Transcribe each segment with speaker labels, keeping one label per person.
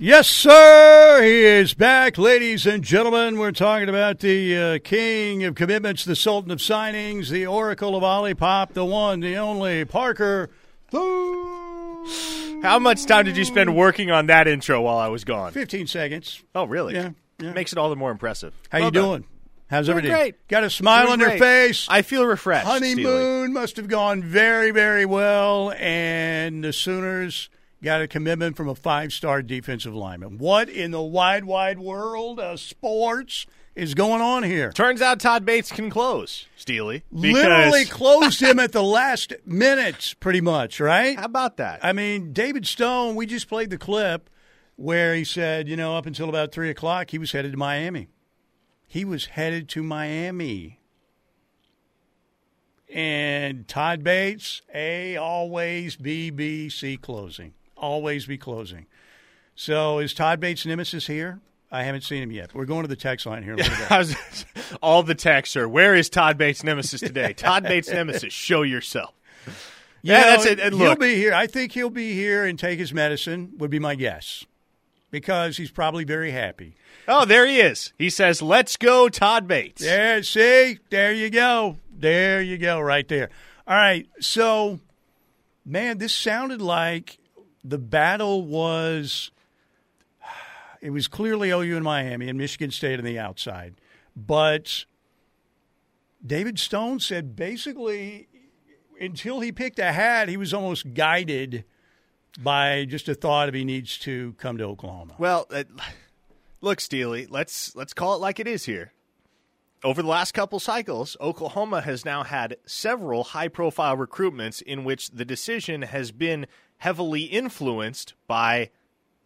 Speaker 1: Yes, sir. He is back, ladies and gentlemen. We're talking about the uh, king of commitments, the sultan of signings, the oracle of Olipop, the one, the only Parker.
Speaker 2: How much time did you spend working on that intro while I was gone?
Speaker 1: Fifteen seconds.
Speaker 2: Oh, really?
Speaker 1: Yeah, yeah.
Speaker 2: Makes it all the more impressive.
Speaker 1: How
Speaker 2: Well
Speaker 1: you
Speaker 2: done.
Speaker 1: doing? How's
Speaker 2: Doing
Speaker 1: everything?
Speaker 2: great.
Speaker 1: Got a smile
Speaker 2: Doing
Speaker 1: on your face.
Speaker 2: I feel refreshed. Steely.
Speaker 1: Honeymoon must have gone very, very well, and the Sooners got a commitment from a five-star defensive lineman. What in the wide, wide world of sports is going on here?
Speaker 2: Turns out Todd Bates can close, Steely. Because,
Speaker 1: Literally closed him at the last minute, pretty much, right?
Speaker 2: How about that?
Speaker 1: I mean, David Stone, we just played the clip where he said, you know, up until about 3 o'clock, he was headed to Miami. He was headed to Miami. And Todd Bates, A, always B, B, C closing. Always be closing. So is Todd Bates' nemesis here? I haven't seen him yet. We're going to the text line here. in a little bit.
Speaker 2: I was- all the texts are, where is Todd Bates' nemesis today? Todd Bates' nemesis, show yourself.
Speaker 1: You
Speaker 2: Yeah,
Speaker 1: know,
Speaker 2: that's it. And
Speaker 1: he'll be here. I think he'll be here and take his medicine, would be my guess. Because he's probably very happy.
Speaker 2: Oh, there he is. He says, let's go, Todd Bates.
Speaker 1: There, see, there you go. There you go, right there. All right, so, man, this sounded like the battle was. It was clearly OU and Miami, and Michigan State on the outside. But David Stone said basically, until he picked a hat, he was almost guided by just a thought of he needs to come to Oklahoma.
Speaker 2: Well, uh, look, Steely, let's let's call it like it is here. Over the last couple cycles, Oklahoma has now had several high-profile recruitments in which the decision has been heavily influenced by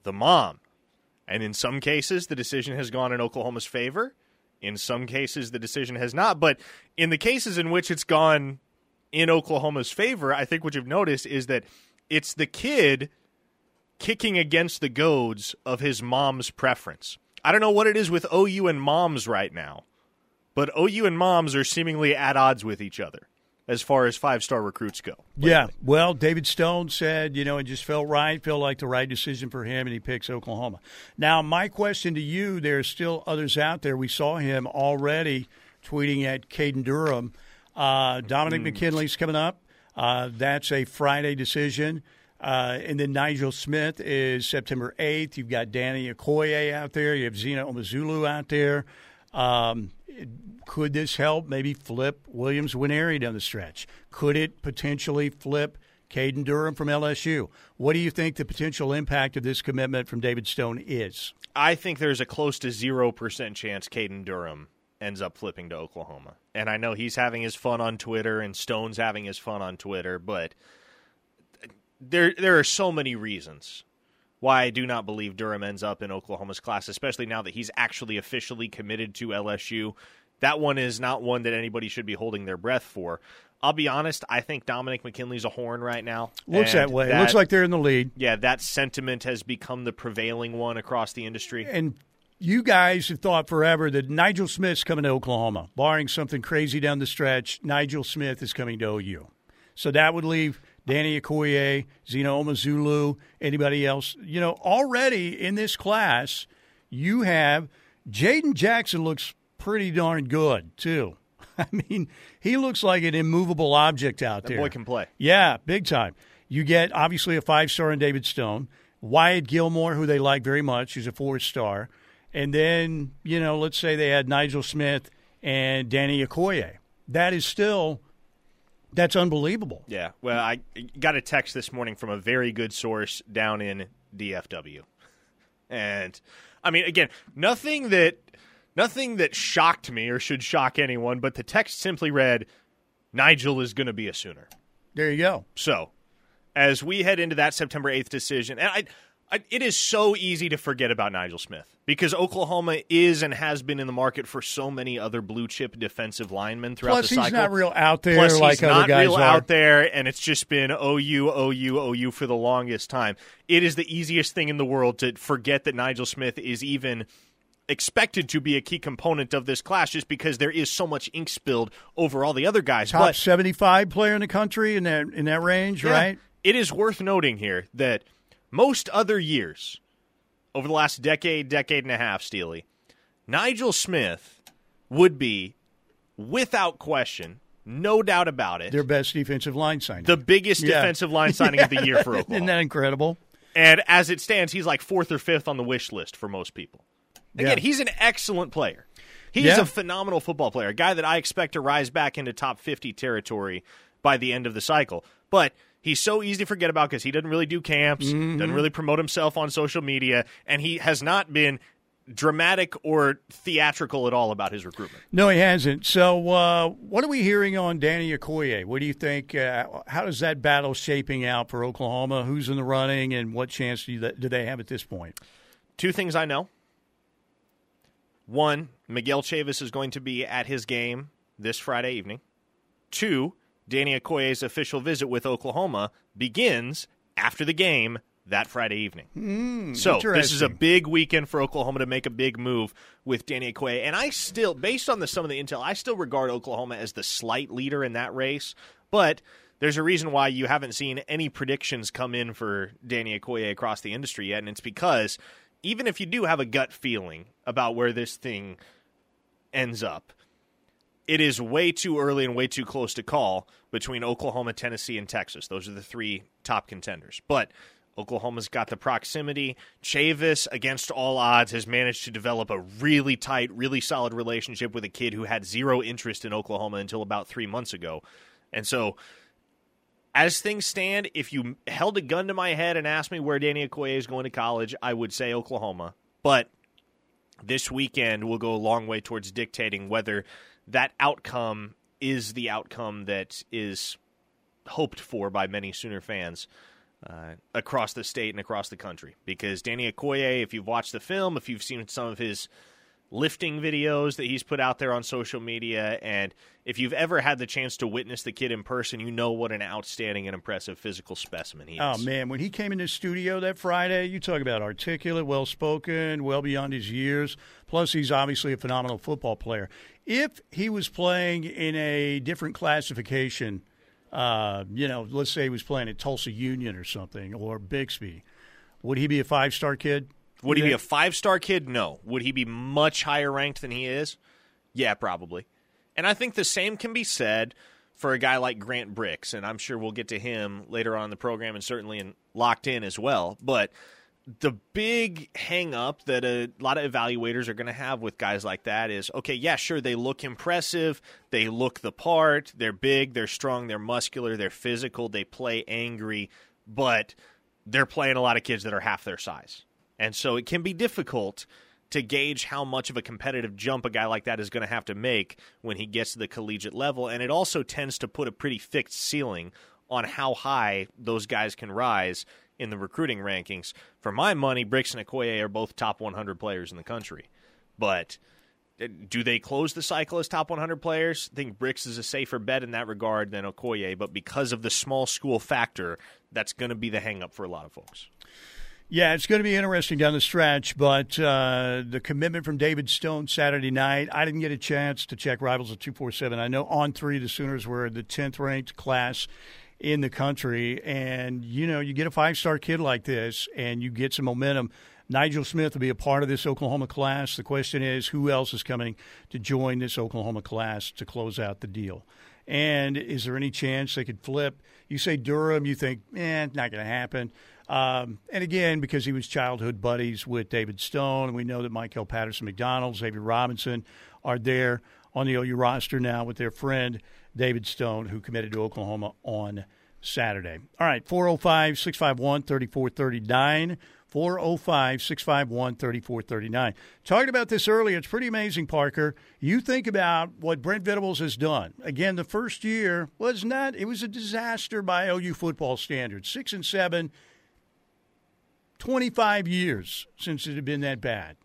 Speaker 2: the mom. And in some cases, the decision has gone in Oklahoma's favor. In some cases, the decision has not. But in the cases in which it's gone in Oklahoma's favor, I think what you've noticed is that it's the kid kicking against the goads of his mom's preference. I don't know what it is with OU and moms right now, but OU and moms are seemingly at odds with each other as far as five star recruits go.
Speaker 1: Yeah. Well, David Stone said, you know, it just felt right, felt like the right decision for him, and he picks Oklahoma. Now, my question to you there's still others out there. We saw him already tweeting at Caden Durham. Uh, Dominic McKinley's coming up. Uh, that's a Friday decision. Uh, and then Nigel Smith is September 8th. You've got Danny Okoye out there. You have Zina Umeozulu out there. Um, could this help maybe flip Williams Nwaneri down the stretch? Could it potentially flip Caden Durham from LSU? What do you think the potential impact of this commitment from David Stone is?
Speaker 2: I think there's a close to 0% chance Caden Durham ends up flipping to Oklahoma. And I know he's having his fun on Twitter and Stone's having his fun on Twitter, but there there are so many reasons why I do not believe Durham ends up in Oklahoma's class, especially now that he's actually officially committed to LSU. That one is not one that anybody should be holding their breath for. I'll be honest, I think Dominic McKinley's a horn right now.
Speaker 1: Looks that way. Looks like they're in the lead.
Speaker 2: yeah, that sentiment has become the prevailing one across the industry.
Speaker 1: And you guys have thought forever that Nigel Smith's coming to Oklahoma. Barring something crazy down the stretch, Nigel Smith is coming to OU. So that would leave Danny Okoye, Zina Umeozulu, anybody else. You know, already in this class, you have Jaden Jackson looks pretty darn good, too. I mean, he looks like an immovable object out
Speaker 2: That
Speaker 1: there.
Speaker 2: boy can play.
Speaker 1: Yeah, big time. You get obviously a five star in David Stone, Wyatt Gilmore, who they like very much, who's a four star, and then you know, let's say they had Nigel Smith and Danny Okoye. That is still that's unbelievable.
Speaker 2: Yeah. Well, I got a text this morning from a very good source down in DFW. And I mean again, nothing that nothing that shocked me or should shock anyone, but the text simply read Nigel is going to be a Sooner.
Speaker 1: There you go.
Speaker 2: So, as we head into that September 8th decision, and I, I, it is so easy to forget about Nigel Smith because Oklahoma is and has been in the market for so many other blue chip defensive linemen throughout
Speaker 1: Plus,
Speaker 2: the
Speaker 1: he's not real out there
Speaker 2: Plus,
Speaker 1: like
Speaker 2: he's
Speaker 1: other
Speaker 2: not
Speaker 1: guys
Speaker 2: real
Speaker 1: are.
Speaker 2: out there, and it's just been OU, OU, OU for the longest time. It is the easiest thing in the world to forget that Nigel Smith is even expected to be a key component of this class just because there is so much ink spilled over all the other guys.
Speaker 1: Top
Speaker 2: but
Speaker 1: seventy five player in the country in that in that range,
Speaker 2: yeah,
Speaker 1: right?
Speaker 2: It is worth noting here that most other years, over the last decade, decade and a half, Steely, Nigel Smith would be, without question, no doubt about it,
Speaker 1: Their best defensive line signing.
Speaker 2: the biggest
Speaker 1: Yeah.
Speaker 2: defensive line signing of the year for Oklahoma.
Speaker 1: Isn't that incredible?
Speaker 2: And as it stands, he's like fourth or fifth on the wish list for most people. Again,
Speaker 1: Yeah.
Speaker 2: he's an excellent player. He's
Speaker 1: Yeah.
Speaker 2: a phenomenal football player, a guy that I expect to rise back into top 50 territory by the end of the cycle. But he's so easy to forget about because he doesn't really do camps,
Speaker 1: Mm-hmm.
Speaker 2: doesn't really promote himself on social media, and he has not been dramatic or theatrical at all about his recruitment.
Speaker 1: No, he hasn't. So, uh, what are we hearing on Danny Okoye? What do you think? Uh, how is that battle shaping out for Oklahoma? Who's in the running, and what chance do, you, do they have at this point?
Speaker 2: Two things I know. One, Miguel Chavis is going to be at his game this Friday evening. Two, Danny Okoye's official visit with Oklahoma begins after the game that Friday evening. Hmm, so this is a big weekend for Oklahoma to make a big move with Danny Okoye. And I still, based on the some of the intel, I still regard Oklahoma as the slight leader in that race. But there's a reason why you haven't seen any predictions come in for Danny Okoye across the industry yet, and it's because even if you do have a gut feeling about where this thing ends up, it is way too early and way too close to call between Oklahoma, Tennessee, and Texas. Those are the three top contenders. But Oklahoma's got the proximity. Chavis, against all odds, has managed to develop a really tight, really solid relationship with a kid who had zero interest in Oklahoma until about three months ago. And so, as things stand, if you held a gun to my head and asked me where Danny Okoye is going to college, I would say Oklahoma. But this weekend will go a long way towards dictating whether that outcome is the outcome that is hoped for by many Sooner fans uh, across the state and across the country. Because Danny Okoye, if you've watched the film, if you've seen some of his lifting videos that he's put out there on social media, and if you've ever had the chance to witness the kid in person, you know what an outstanding and impressive physical specimen he is.
Speaker 1: Oh man, when he came in the studio that Friday, you talk about articulate, well spoken, well beyond his years. Plus, he's obviously a phenomenal football player. If he was playing in a different classification, uh, you know, let's say he was playing at Tulsa Union or something or Bixby, would he be a five star kid?
Speaker 2: Would he be a five star kid? No. Would he be much higher ranked than he is? Yeah, probably. And I think the same can be said for a guy like Grant Bricks, and I'm sure we'll get to him later on in the program and certainly in locked in as well. But the big hang up that a lot of evaluators are going to have with guys like that is okay, yeah, sure, they look impressive, they look the part, they're big, they're strong, they're muscular, they're physical, they play angry, but they're playing a lot of kids that are half their size. And so it can be difficult to gauge how much of a competitive jump a guy like that is going to have to make when he gets to the collegiate level. And it also tends to put a pretty fixed ceiling on how high those guys can rise in the recruiting rankings. For my money, Bricks and Okoye are both top 100 players in the country. But uh, do they close the cycle as top 100 players? I think Bricks is a safer bet in that regard than Okoye, but because of the small school factor, that's going to be the hang up for a lot of folks.
Speaker 1: Yeah, it's going to be interesting down the stretch, but uh, the commitment from David Stone Saturday night, I didn't get a chance to check Rivals at 247. I know on three, the Sooners were the 10th ranked class in the country. And, you know, you get a five star kid like this and you get some momentum. Nigel Smith will be a part of this Oklahoma class. The question is, who else is coming to join this Oklahoma class to close out the deal? And is there any chance they could flip? You say Durham, you think, eh, not going to happen. Um, and again, because he was childhood buddies with David Stone, and we know that Michael Patterson McDonald, Xavier Robinson are there on the OU roster now with their friend David Stone, who committed to Oklahoma on Saturday. All right, 405 651 3439. 405 651 3439. Talking about this earlier, it's pretty amazing, Parker. You think about what Brent Venables has done. Again, the first year was not, it was a disaster by OU football standards. Six and seven, 25 years since it had been that bad.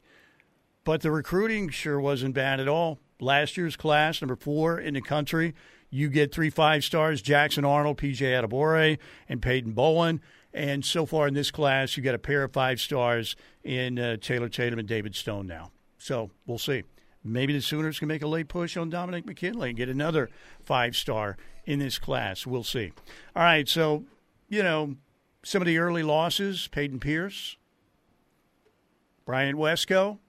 Speaker 1: But the recruiting sure wasn't bad at all. Last year's class, number four in the country, you get three five stars Jackson Arnold, PJ Adebawore, and Peyton Bowen. And so far in this class, you got a pair of five stars in uh, Taylor Tatum and David Stone now. So we'll see. Maybe the Sooners can make a late push on Dominic McKinley and get another five star in this class. We'll see. All right. So, you know, some of the early losses, Peyton Pierce, Bryant Wesco,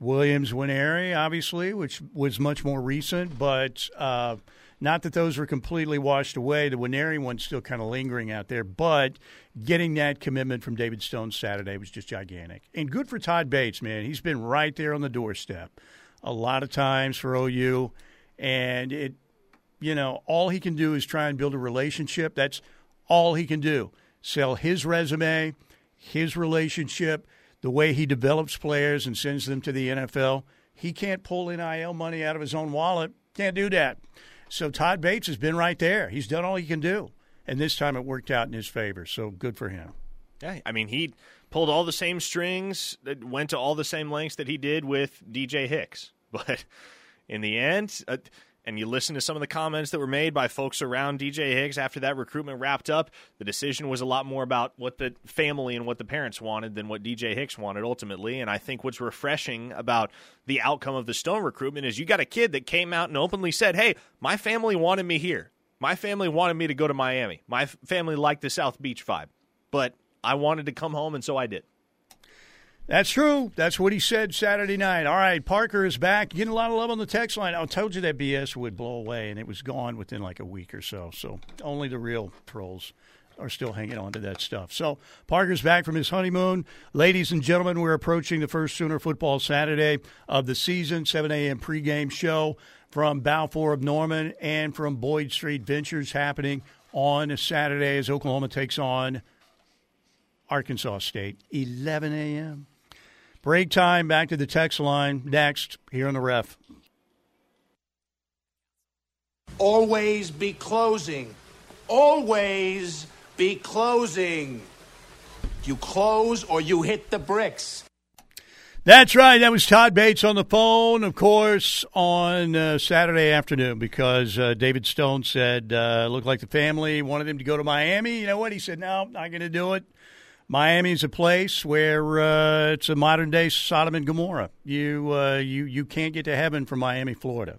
Speaker 1: Williams Nwaneri, obviously, which was much more recent, but uh, not that those were completely washed away. The Nwaneri one's still kind of lingering out there, but getting that commitment from David Stone Saturday was just gigantic. And good for Todd Bates, man. He's been right there on the doorstep a lot of times for OU, and it, you know, all he can do is try and build a relationship. That's all he can do. Sell his resume, his relationship – the way he develops players and sends them to the NFL. He can't pull NIL money out of his own wallet. Can't do that. So Todd Bates has been right there. He's done all he can do. And this time it worked out in his favor. So good for him.
Speaker 2: Yeah, I mean, he pulled all the same strings, went to all the same lengths that he did with DJ Hicks. But in the end, uh, and you listen to some of the comments that were made by folks around DJ Hicks after that recruitment wrapped up, the decision was a lot more about what the family and what the parents wanted than what DJ Hicks wanted ultimately. And I think what's refreshing about the outcome of the Stone recruitment is you got a kid that came out and openly said, Hey, my family wanted me here. My family wanted me to go to Miami. My family liked the South Beach vibe, but I wanted to come home, and so I did.
Speaker 1: That's true. That's what he said Saturday night. All right, Parker is back. Getting a lot of love on the text line. I told you that BS would blow away, and it was gone within like a week or so. So only the real trolls are still hanging on to that stuff. So Parker's back from his honeymoon. Ladies and gentlemen, we're approaching the first Sooner football Saturday of the season, 7 a.m. pregame show from Balfour of Norman and from Boyd Street Ventures happening on a Saturday as Oklahoma takes on Arkansas State, 11 a.m. Break time, back to the text line next here on the ref.
Speaker 3: Always be closing. Always be closing. You close or you hit the bricks.
Speaker 1: That's right. That was Todd Bates on the phone, of course, on uh, Saturday afternoon because uh, David Stone said, uh, looked like the family wanted him to go to Miami. You know what? He said, no, not going to do it. Miami's a place where uh, it's a modern day Sodom and Gomorrah. You uh, you you can't get to heaven from Miami, Florida.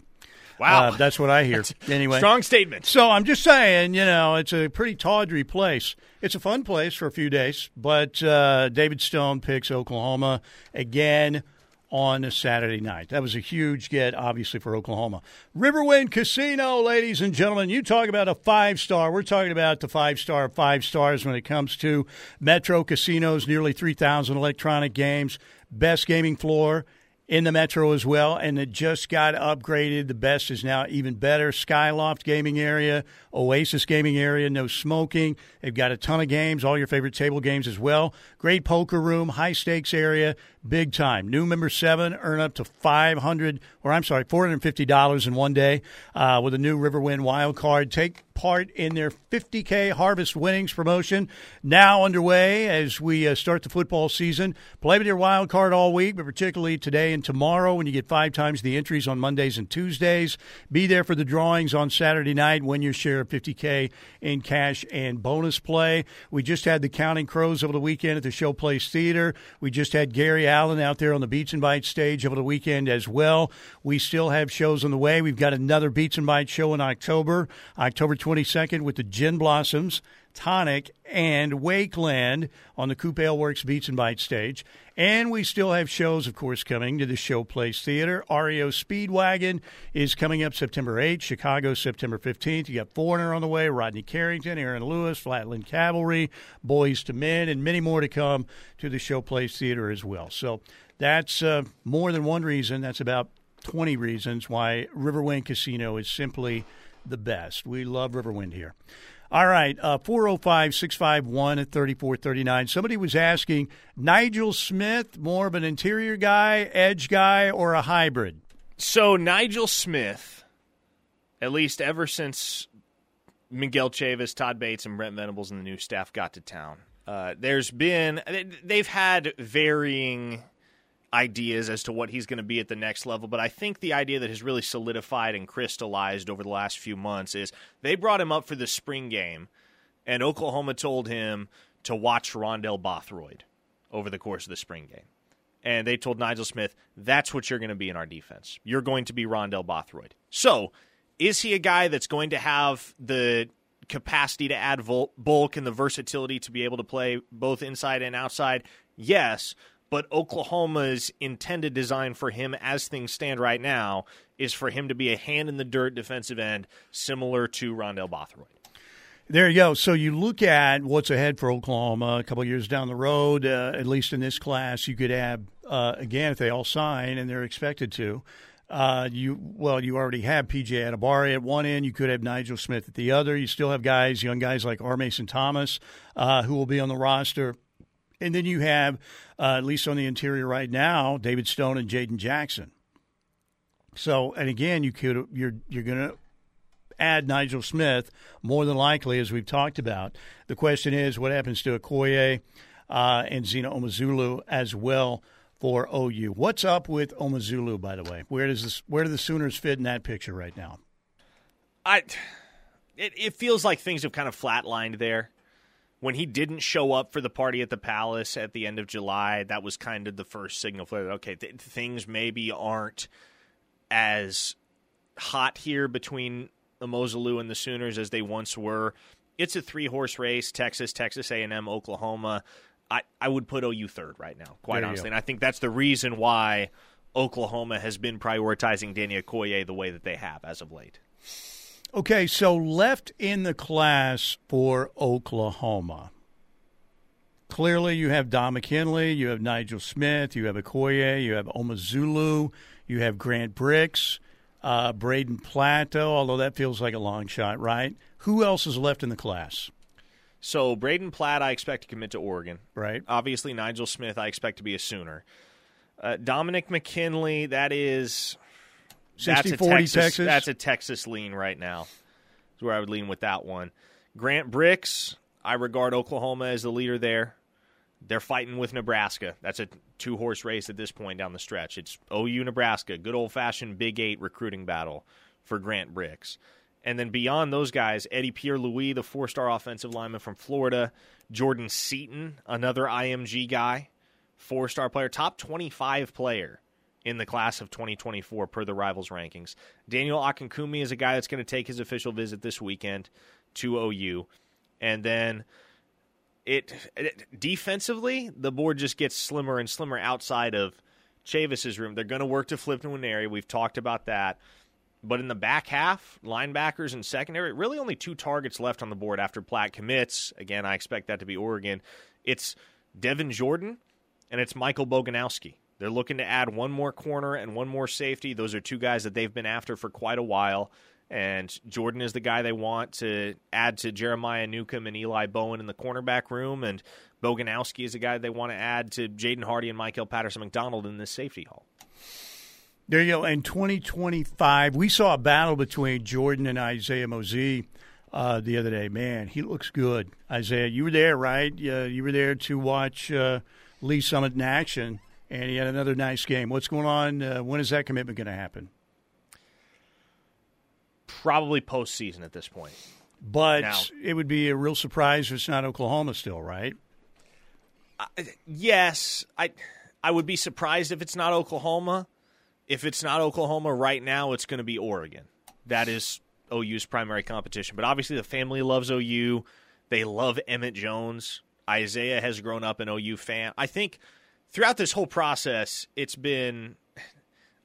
Speaker 2: Wow,
Speaker 1: uh, that's what I hear. anyway,
Speaker 2: strong statement.
Speaker 1: So I'm just saying, you know, it's a pretty tawdry place. It's a fun place for a few days, but uh, David Stone picks Oklahoma again on a Saturday night. That was a huge get, obviously, for Oklahoma. Riverwind Casino, ladies and gentlemen, you talk about a five star. We're talking about the five star, five stars when it comes to Metro Casinos, nearly 3,000 electronic games, best gaming floor in the Metro as well, and it just got upgraded. The best is now even better. Skyloft gaming area, Oasis gaming area, no smoking. They've got a ton of games, all your favorite table games as well. Great poker room, high stakes area, big time. New member seven earn up to five hundred, or I'm sorry, four hundred fifty dollars in one day uh, with a new Riverwind wild card. Take part in their 50K Harvest Winnings promotion now underway as we uh, start the football season. Play with your wild card all week, but particularly today and tomorrow when you get five times the entries on Mondays and Tuesdays. Be there for the drawings on Saturday night. Win your share of 50K in cash and bonus play. We just had the Counting Crows over the weekend at the Showplace Theater. We just had Gary Allan out there on the Beats and Bites stage over the weekend as well. We still have shows on the way. We've got another Beats and Bites show in October, October 22nd with the Gin Blossoms, Tonic, and Wakeland on the Coop Ale Works Beats and Bites stage. And we still have shows, of course, coming to the Showplace Theater. REO Speedwagon is coming up September 8th, Chicago September 15th. You got Foreigner on the way, Rodney Carrington, Aaron Lewis, Flatland Cavalry, Boyz II Men, and many more to come to the Showplace Theater as well. So that's uh, more than one reason. That's about 20 reasons why Riverwind Casino is simply – the best. We love Riverwind here. All right, uh, 405 651 at 3439. Somebody was asking Nigel Smith, more of an interior guy, edge guy, or a hybrid?
Speaker 2: So, Nigel Smith, at least ever since Miguel Chavis, Todd Bates, and Brent Venables and the new staff got to town, uh, there's been, they've had varying ideas as to what he's going to be at the next level. But I think the idea that has really solidified and crystallized over the last few months is they brought him up for the spring game, and Oklahoma told him to watch Rondell Bothroyd over the course of the spring game. And they told Nigel Smith, that's what you're going to be in our defense. You're going to be Rondell Bothroyd. So, is he a guy that's going to have the capacity to add bulk and the versatility to be able to play both inside and outside? Yes but Oklahoma's intended design for him as things stand right now is for him to be a hand in the dirt defensive end similar to Rondell Bothroyd.
Speaker 1: There you go. So you look at what's ahead for Oklahoma a couple years down the road. Uh, at least in this class, you could have uh, again if they all sign and they're expected to. Uh, you well, you already have PJ Adebawore at one end. You could have Nigel Smith at the other. You still have guys, young guys like R. Mason Thomas, uh, who will be on the roster. And then you have, uh, at least on the interior right now, David Stone and Jaden Jackson. So, and again, you could you're you're going to add Nigel Smith more than likely, as we've talked about. The question is, what happens to Okoye uh, and Zina Umeozulu as well for OU? What's up with Umeozulu, by the way? Where does this? Where do the Sooners fit in that picture right now?
Speaker 2: I, it, it feels like things have kind of flatlined there. When he didn't show up for the party at the Palace at the end of July, that was kind of the first signal for that okay, th- things maybe aren't as hot here between the Umeozulu and the Sooners as they once were. It's a three horse race: Texas, Texas A&M, Oklahoma. I, I would put OU third right now, quite honestly, and I think that's the reason why Oklahoma has been prioritizing Danny Okoye the way that they have as of late.
Speaker 1: Okay, so left in the class for Oklahoma. Clearly, you have Don McKinley, you have Nigel Smith, you have Okoye, you have Umeozulu, you have Grant Bricks, uh, Braden Plato, although that feels like a long shot, right? Who else is left in the class?
Speaker 2: So Braden Platt, I expect to commit to Oregon.
Speaker 1: Right.
Speaker 2: Obviously, Nigel Smith, I expect to be a Sooner. Uh, Dominic McKinley, that is
Speaker 1: 60
Speaker 2: that's a
Speaker 1: 40
Speaker 2: Texas,
Speaker 1: Texas.
Speaker 2: That's a Texas lean right now. Is where I would lean with that one. Grant Bricks, I regard Oklahoma as the leader there. They're fighting with Nebraska. That's a two horse race at this point down the stretch. It's OU Nebraska, good old fashioned Big Eight recruiting battle for Grant Bricks. And then beyond those guys, Eddie Pierre Louis, the four star offensive lineman from Florida, Jordan Seaton, another IMG guy, four star player, top 25 player in the class of 2024 per the Rivals rankings. Daniel Akinkunmi is a guy that's going to take his official visit this weekend to OU. And then it, it defensively, the board just gets slimmer and slimmer outside of Chavis's room. They're going to work to flip to an area. We've talked about that. But in the back half, linebackers and secondary, really only two targets left on the board after Platt commits. Again, I expect that to be Oregon. It's Devin Jordan and it's Michael Boganowski. They're looking to add one more corner and one more safety. Those are two guys that they've been after for quite a while. And Jordan is the guy they want to add to Jeremiah Newcomb and Eli Bowen in the cornerback room. And Boganowski is a guy they want to add to Jaden Hardy and Michael Patterson McDonald in this safety hall.
Speaker 1: There you go. In 2025, we saw a battle between Jordan and Isaiah Mozee uh, the other day. Man, he looks good. Isaiah, you were there, right? Uh, you were there to watch uh, Lee Summit in action, and he had another nice game. What's going on? Uh, when is that commitment going to happen?
Speaker 2: Probably postseason at this point.
Speaker 1: But
Speaker 2: Now-
Speaker 1: it would be a real surprise if it's not Oklahoma still, right?
Speaker 2: Yes, I I would be surprised if it's not Oklahoma. If it's not Oklahoma right now, it's going to be Oregon. That is OU's primary competition. But obviously, the family loves OU. They love Emmett Jones. Isaiah has grown up an OU fan. I think throughout this whole process, it's been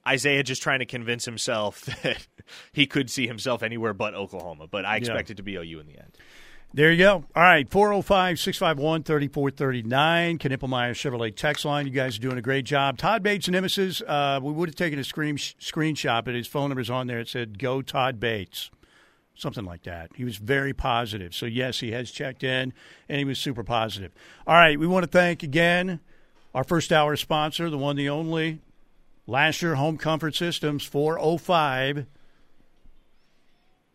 Speaker 2: Isaiah just trying to convince himself that he could see himself anywhere but Oklahoma. But I expect it to be OU in the end.
Speaker 1: There you go. All right, 405 651 3439. Knippelmeyer Chevrolet text line. You guys are doing a great job. Todd Bates, and Nemesis, uh, we would have taken a screen, screenshot, but his phone number's on there. It said, Go Todd Bates. Something like that. He was very positive. So, yes, he has checked in, and he was super positive. All right, we want to thank again our first hour sponsor, the one, the only, Lasher Home Comfort Systems, 405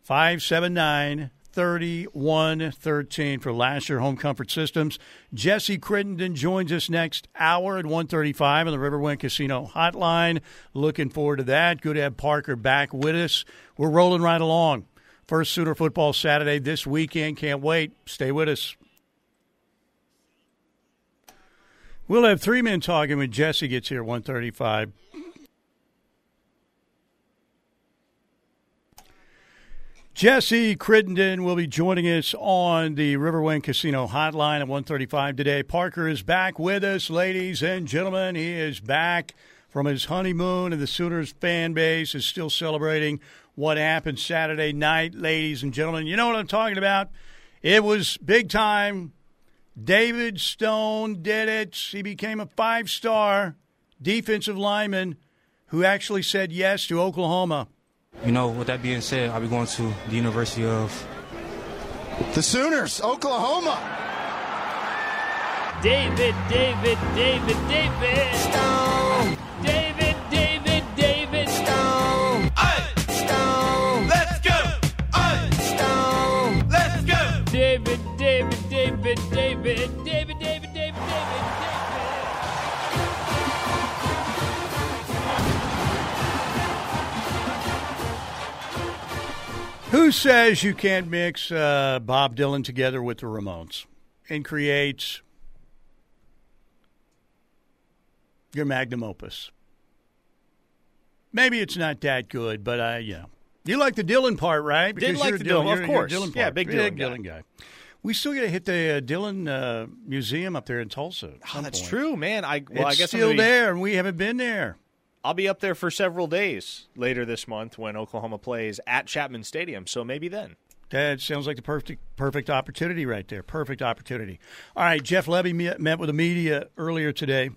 Speaker 1: 579 3113 for Lasher Home Comfort Systems. Jesse Crittenden joins us next hour at 135 on the Riverwind Casino Hotline. Looking forward to that. Good to have Parker back with us. We're rolling right along. First Sooner Football Saturday this weekend. Can't wait. Stay with us. We'll have three men talking when Jesse gets here 135. Jesse Crittenden will be joining us on the Riverwind Casino hotline at 135 today. Parker is back with us, ladies and gentlemen. He is back from his honeymoon, and the Sooners fan base is still celebrating what happened Saturday night, ladies and gentlemen. You know what I'm talking about? It was big time. David Stone did it. He became a five star defensive lineman who actually said yes to Oklahoma.
Speaker 4: You know, with that being said, I'll be going to the University of
Speaker 5: the Sooners, Oklahoma.
Speaker 6: David, David, David, David.
Speaker 5: Stone.
Speaker 6: David, David,
Speaker 1: Who says you can't mix uh, Bob Dylan together with the Ramones and create your magnum opus? Maybe it's not that good, but I, you know, you like the Dylan part, right?
Speaker 2: Did like the Dylan, of
Speaker 1: you're-
Speaker 2: course.
Speaker 1: Dylan
Speaker 2: Yeah, big
Speaker 1: Big
Speaker 2: Dylan guy.
Speaker 1: guy. We still got to hit the uh, Dylan uh, Museum up there in Tulsa.
Speaker 2: Oh, that's
Speaker 1: point.
Speaker 2: true, man. I well,
Speaker 1: it's
Speaker 2: I guess
Speaker 1: still
Speaker 2: be-
Speaker 1: there, and we haven't been there.
Speaker 2: I'll be up there for several days later this month when Oklahoma plays at Chapman Stadium. So maybe then.
Speaker 1: That sounds like the perfect perfect opportunity right there. Perfect opportunity. All right, Jeff Lebby met, met with the media earlier today.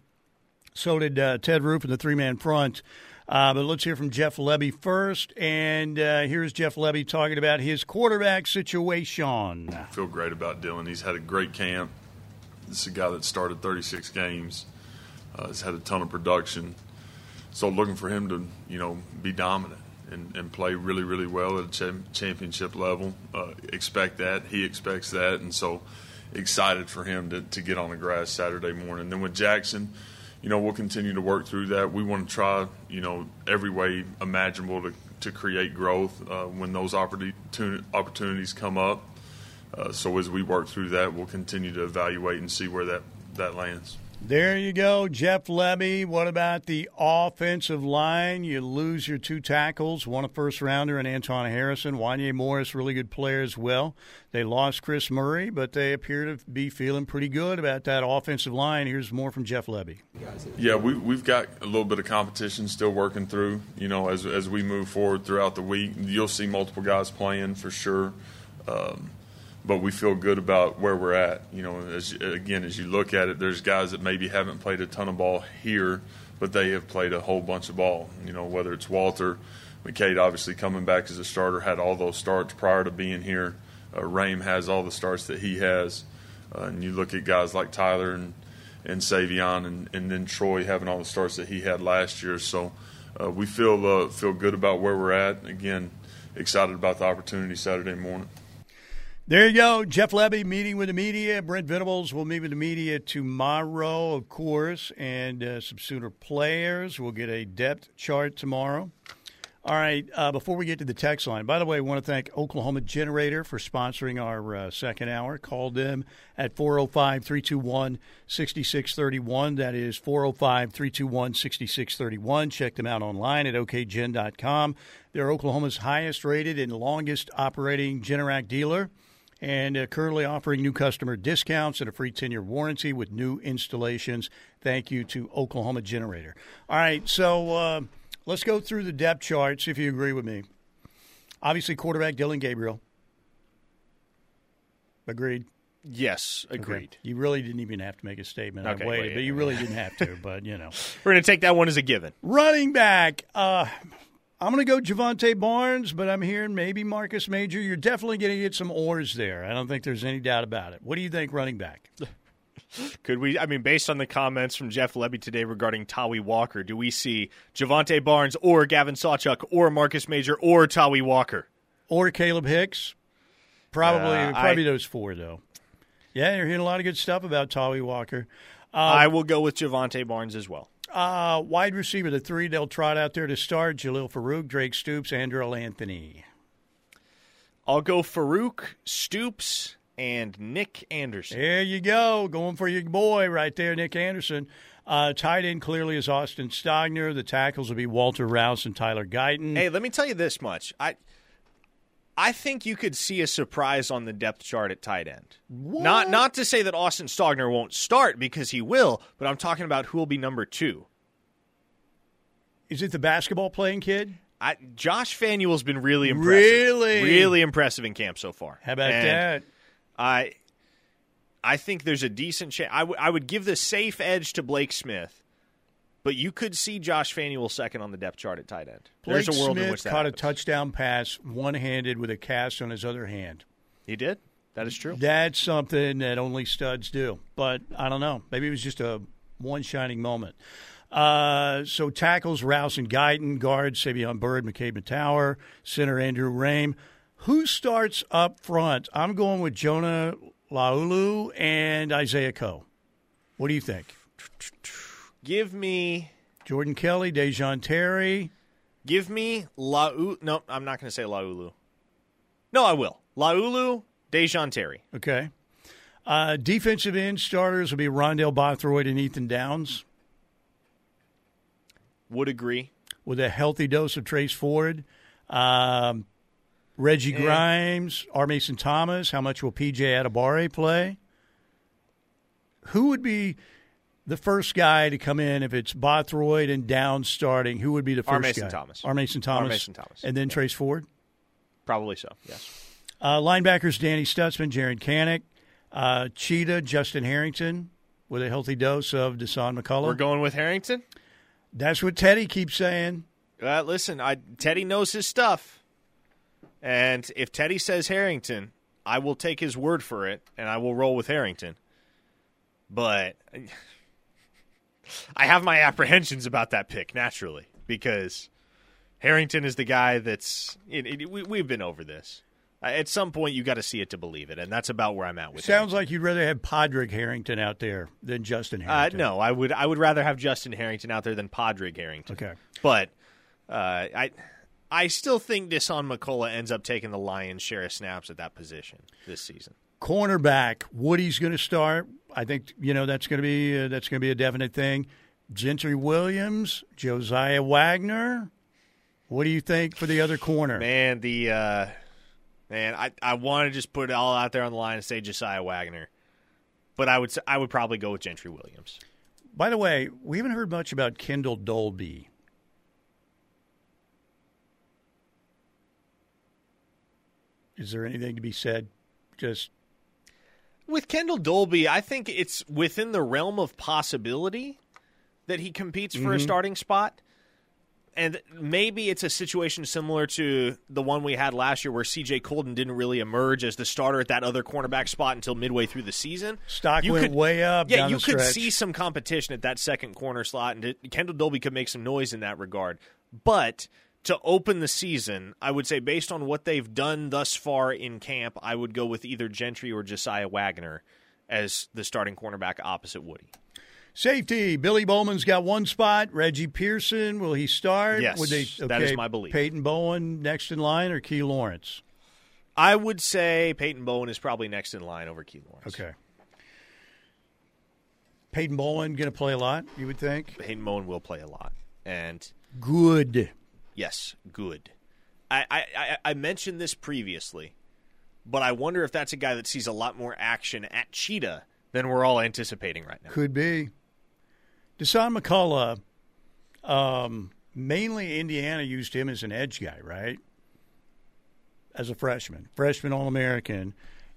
Speaker 1: So did uh, Ted Roof and the three man front. Uh, but let's hear from Jeff Lebby first. And uh, here's Jeff Lebby talking about his quarterback situation.
Speaker 7: I feel great about Dillon. He's had a great camp. This is a guy that started 36 games. Uh, has had a ton of production. So looking for him to, you know, be dominant and, and play really, really well at a cha- championship level. Uh, expect that. He expects that. And so excited for him to, to get on the grass Saturday morning. Then with Jackson, you know, we'll continue to work through that. We want to try, you know, every way imaginable to, to create growth uh, when those opportuni- opportunities come up. Uh, so as we work through that, we'll continue to evaluate and see where that, that lands.
Speaker 1: There you go, Jeff Lebby. What about the offensive line? You lose your two tackles, one a first rounder and Anton Harrison. Wanya Morris, really good player as well. They lost Chris Murray, but they appear to be feeling pretty good about that offensive line. Here's more from Jeff Lebby.
Speaker 7: Yeah, we, we've got a little bit of competition still working through. You know, as as we move forward throughout the week, you'll see multiple guys playing for sure. Um, but we feel good about where we're at. You know, as again as you look at it, there's guys that maybe haven't played a ton of ball here, but they have played a whole bunch of ball. You know, whether it's Walter, McKade, obviously coming back as a starter, had all those starts prior to being here. Uh, Raym has all the starts that he has, uh, and you look at guys like Tyler and and Savion, and, and then Troy having all the starts that he had last year. So uh, we feel uh, feel good about where we're at. Again, excited about the opportunity Saturday morning.
Speaker 1: There you go. Jeff Lebby meeting with the media. Brent Venables will meet with the media tomorrow, of course, and uh, some Sooner players. We'll get a depth chart tomorrow. All right, uh, before we get to the text line, by the way, I want to thank Oklahoma Generator for sponsoring our uh, second hour. Call them at 405 321 6631. That is 405 321 6631. Check them out online at okgen.com. They're Oklahoma's highest rated and longest operating Generac dealer and uh, currently offering new customer discounts and a free 10 year warranty with new installations. Thank you to Oklahoma Generator. All right, so uh, let's go through the depth charts if you agree with me. Obviously, quarterback Dillon Gabriel. Agreed.
Speaker 2: Yes,
Speaker 1: Okay.
Speaker 2: agreed.
Speaker 1: You really didn't even have to make a statement.
Speaker 2: Okay,
Speaker 1: I waited,
Speaker 2: wait.
Speaker 1: but you really didn't have to. But you know,
Speaker 2: We're going to take that one as a given.
Speaker 1: running back. Uh, I'm going to go Jovantae Barnes, but I'm hearing maybe Marcus Major. You're definitely going to get some oars there. I don't think there's any doubt about it. What do you think, running back?
Speaker 2: Could we? I mean, based on the comments from Jeff Lebby today regarding Tawee Walker, do we see Jovantae Barnes or Gavin Sawchuk or Marcus Major or Tawee Walker?
Speaker 1: or Caleb Hicks. Probably,
Speaker 2: Uh,
Speaker 1: probably
Speaker 2: I-
Speaker 1: those four though. Yeah, you're hearing a lot of good stuff about Tawee Walker.
Speaker 2: I will go with Jovantae Barnes as well.
Speaker 1: Uh, wide receiver, the three they'll trot out there to start: Jalil Farooq, Drake Stoops, Andrel Anthony.
Speaker 2: I'll go Farooq, Stoops, and Nick Anderson.
Speaker 1: There you go, going for your boy right there, Nick Anderson. Uh, tight end clearly is Austin Stogner. The tackles will be Walter Rouse and Tyler Guyton.
Speaker 2: Hey, let me tell you this much. I I think you could see a surprise on the depth chart at tight end. Not not to say that Austin Stogner won't start because he will, but I'm talking about who will be number two.
Speaker 1: Is it the basketball playing kid?
Speaker 2: I, Josh Fanuel's been really impressive.
Speaker 1: Really?
Speaker 2: really impressive in camp so far.
Speaker 1: How about
Speaker 2: And
Speaker 1: that?
Speaker 2: I I think there's a decent chance. I, w- I would give the safe edge to Blake Smith, but you could see Josh Fanuel second on the depth chart at tight end.
Speaker 1: Blake
Speaker 2: there's a world
Speaker 1: Smith
Speaker 2: in which that
Speaker 1: caught
Speaker 2: happens.
Speaker 1: a touchdown pass one handed with a cast on his other hand.
Speaker 2: He did. That is true.
Speaker 1: That's something that only studs do. But I don't know. Maybe it was just a one shining moment. Uh, so tackles Rouse and Guyton, guards Savion Byrd, McKade Mettauer, center Andrew Raym. Who starts up front? I'm going with Jonah Laulu and Isaiah Coe. What do you think?
Speaker 2: Give me
Speaker 1: Jordan Kelly, Da'Jon Terry.
Speaker 2: Give me Laulu. No, I'm not going to say Laulu. No, I will. Laulu, Da'Jon Terry.
Speaker 1: Okay. Uh, defensive end starters will be Rondell Bothroyd and Ethan Downs
Speaker 2: Would agree.
Speaker 1: with a healthy dose of Trace Ford. Um, Reggie Grimes, R. Mason Thomas. How much will PJ Adebawore play? Who would be the first guy to come in if it's Bothroyd and Down starting? Who would be the first
Speaker 2: R. Mason
Speaker 1: guy?
Speaker 2: Thomas.
Speaker 1: R. Mason Thomas.
Speaker 2: Mason Thomas.
Speaker 1: And then Trace Ford.
Speaker 2: Probably so. Yes.
Speaker 1: Uh, linebackers Danny Stutzman, Jaren Kanak, uh, Cheetah, Justin Harrington, with a healthy dose of Dasan McCullough.
Speaker 2: We're going with Harrington.
Speaker 1: That's what Teddy keeps saying.
Speaker 2: Uh, listen, I, Teddy knows his stuff, and if Teddy says Harrington, I will take his word for it, and I will roll with Harrington. But I have my apprehensions about that pick naturally because Harrington is the guy that's. It, it, we, we've been over this. Uh, At some point, you got to see it to believe it, and that's about where I'm at with. It.
Speaker 1: Sounds like you'd rather have Podrick Harrington out there than Justin
Speaker 2: Uh,
Speaker 1: Harrington.
Speaker 2: no, I would. I would rather have Justin Harrington out there than Podrick Harrington.
Speaker 1: Okay.
Speaker 2: but uh, I, I still think Dasan McCullough ends up taking the lion's share of snaps at that position this season.
Speaker 1: Cornerback, Woody's going to start. I think you know that's going to be uh, that's going to be a definite thing. Gentry Williams, Josiah Wagner. What do you think for the other corner?
Speaker 2: Man, the uh, man, I, I want to just put it all out there on the line and say Josiah Wagner, but I would I would probably go with Gentry Williams.
Speaker 1: By the way, we haven't heard much about Kendel Dolby. Is there anything to be said? Just
Speaker 2: With Kendel Dolby, I think it's within the realm of possibility that he competes for a mm-hmm. starting spot. And maybe it's a situation similar to the one we had last year where CJ Coldon didn't really emerge as the starter at that other cornerback spot until midway through the season.
Speaker 1: stock
Speaker 2: You
Speaker 1: went
Speaker 2: could-
Speaker 1: way up.
Speaker 2: Yeah, you
Speaker 1: the
Speaker 2: could
Speaker 1: stretch.
Speaker 2: see some competition at that second corner slot, and Kendel Dolby could make some noise in that regard. But to open the season, I would say based on what they've done thus far in camp, I would go with either Gentry or Josiah Wagner as the starting cornerback opposite Woody.
Speaker 1: Safety. Billy Bowman's got one spot. Reggie Pearson, will he start?
Speaker 2: Yes,
Speaker 1: Would they,
Speaker 2: that is
Speaker 1: okay,
Speaker 2: my belief.
Speaker 1: Peyton Bowen next in line or Key Lawrence?
Speaker 2: I would say Peyton Bowen is probably next in line over Key Lawrence.
Speaker 1: Okay. Peyton Bowen going to play a lot, you would think?
Speaker 2: Peyton Bowen will play a lot. And
Speaker 1: Good.
Speaker 2: Yes, good. I, I, I- mentioned this previously, but I wonder if that's a guy that sees a lot more action at Cheetah than we're all anticipating right now.
Speaker 1: Could be. Dasan McCullough, um, mainly Indiana used him as an edge guy, right? As a freshman, freshman All American.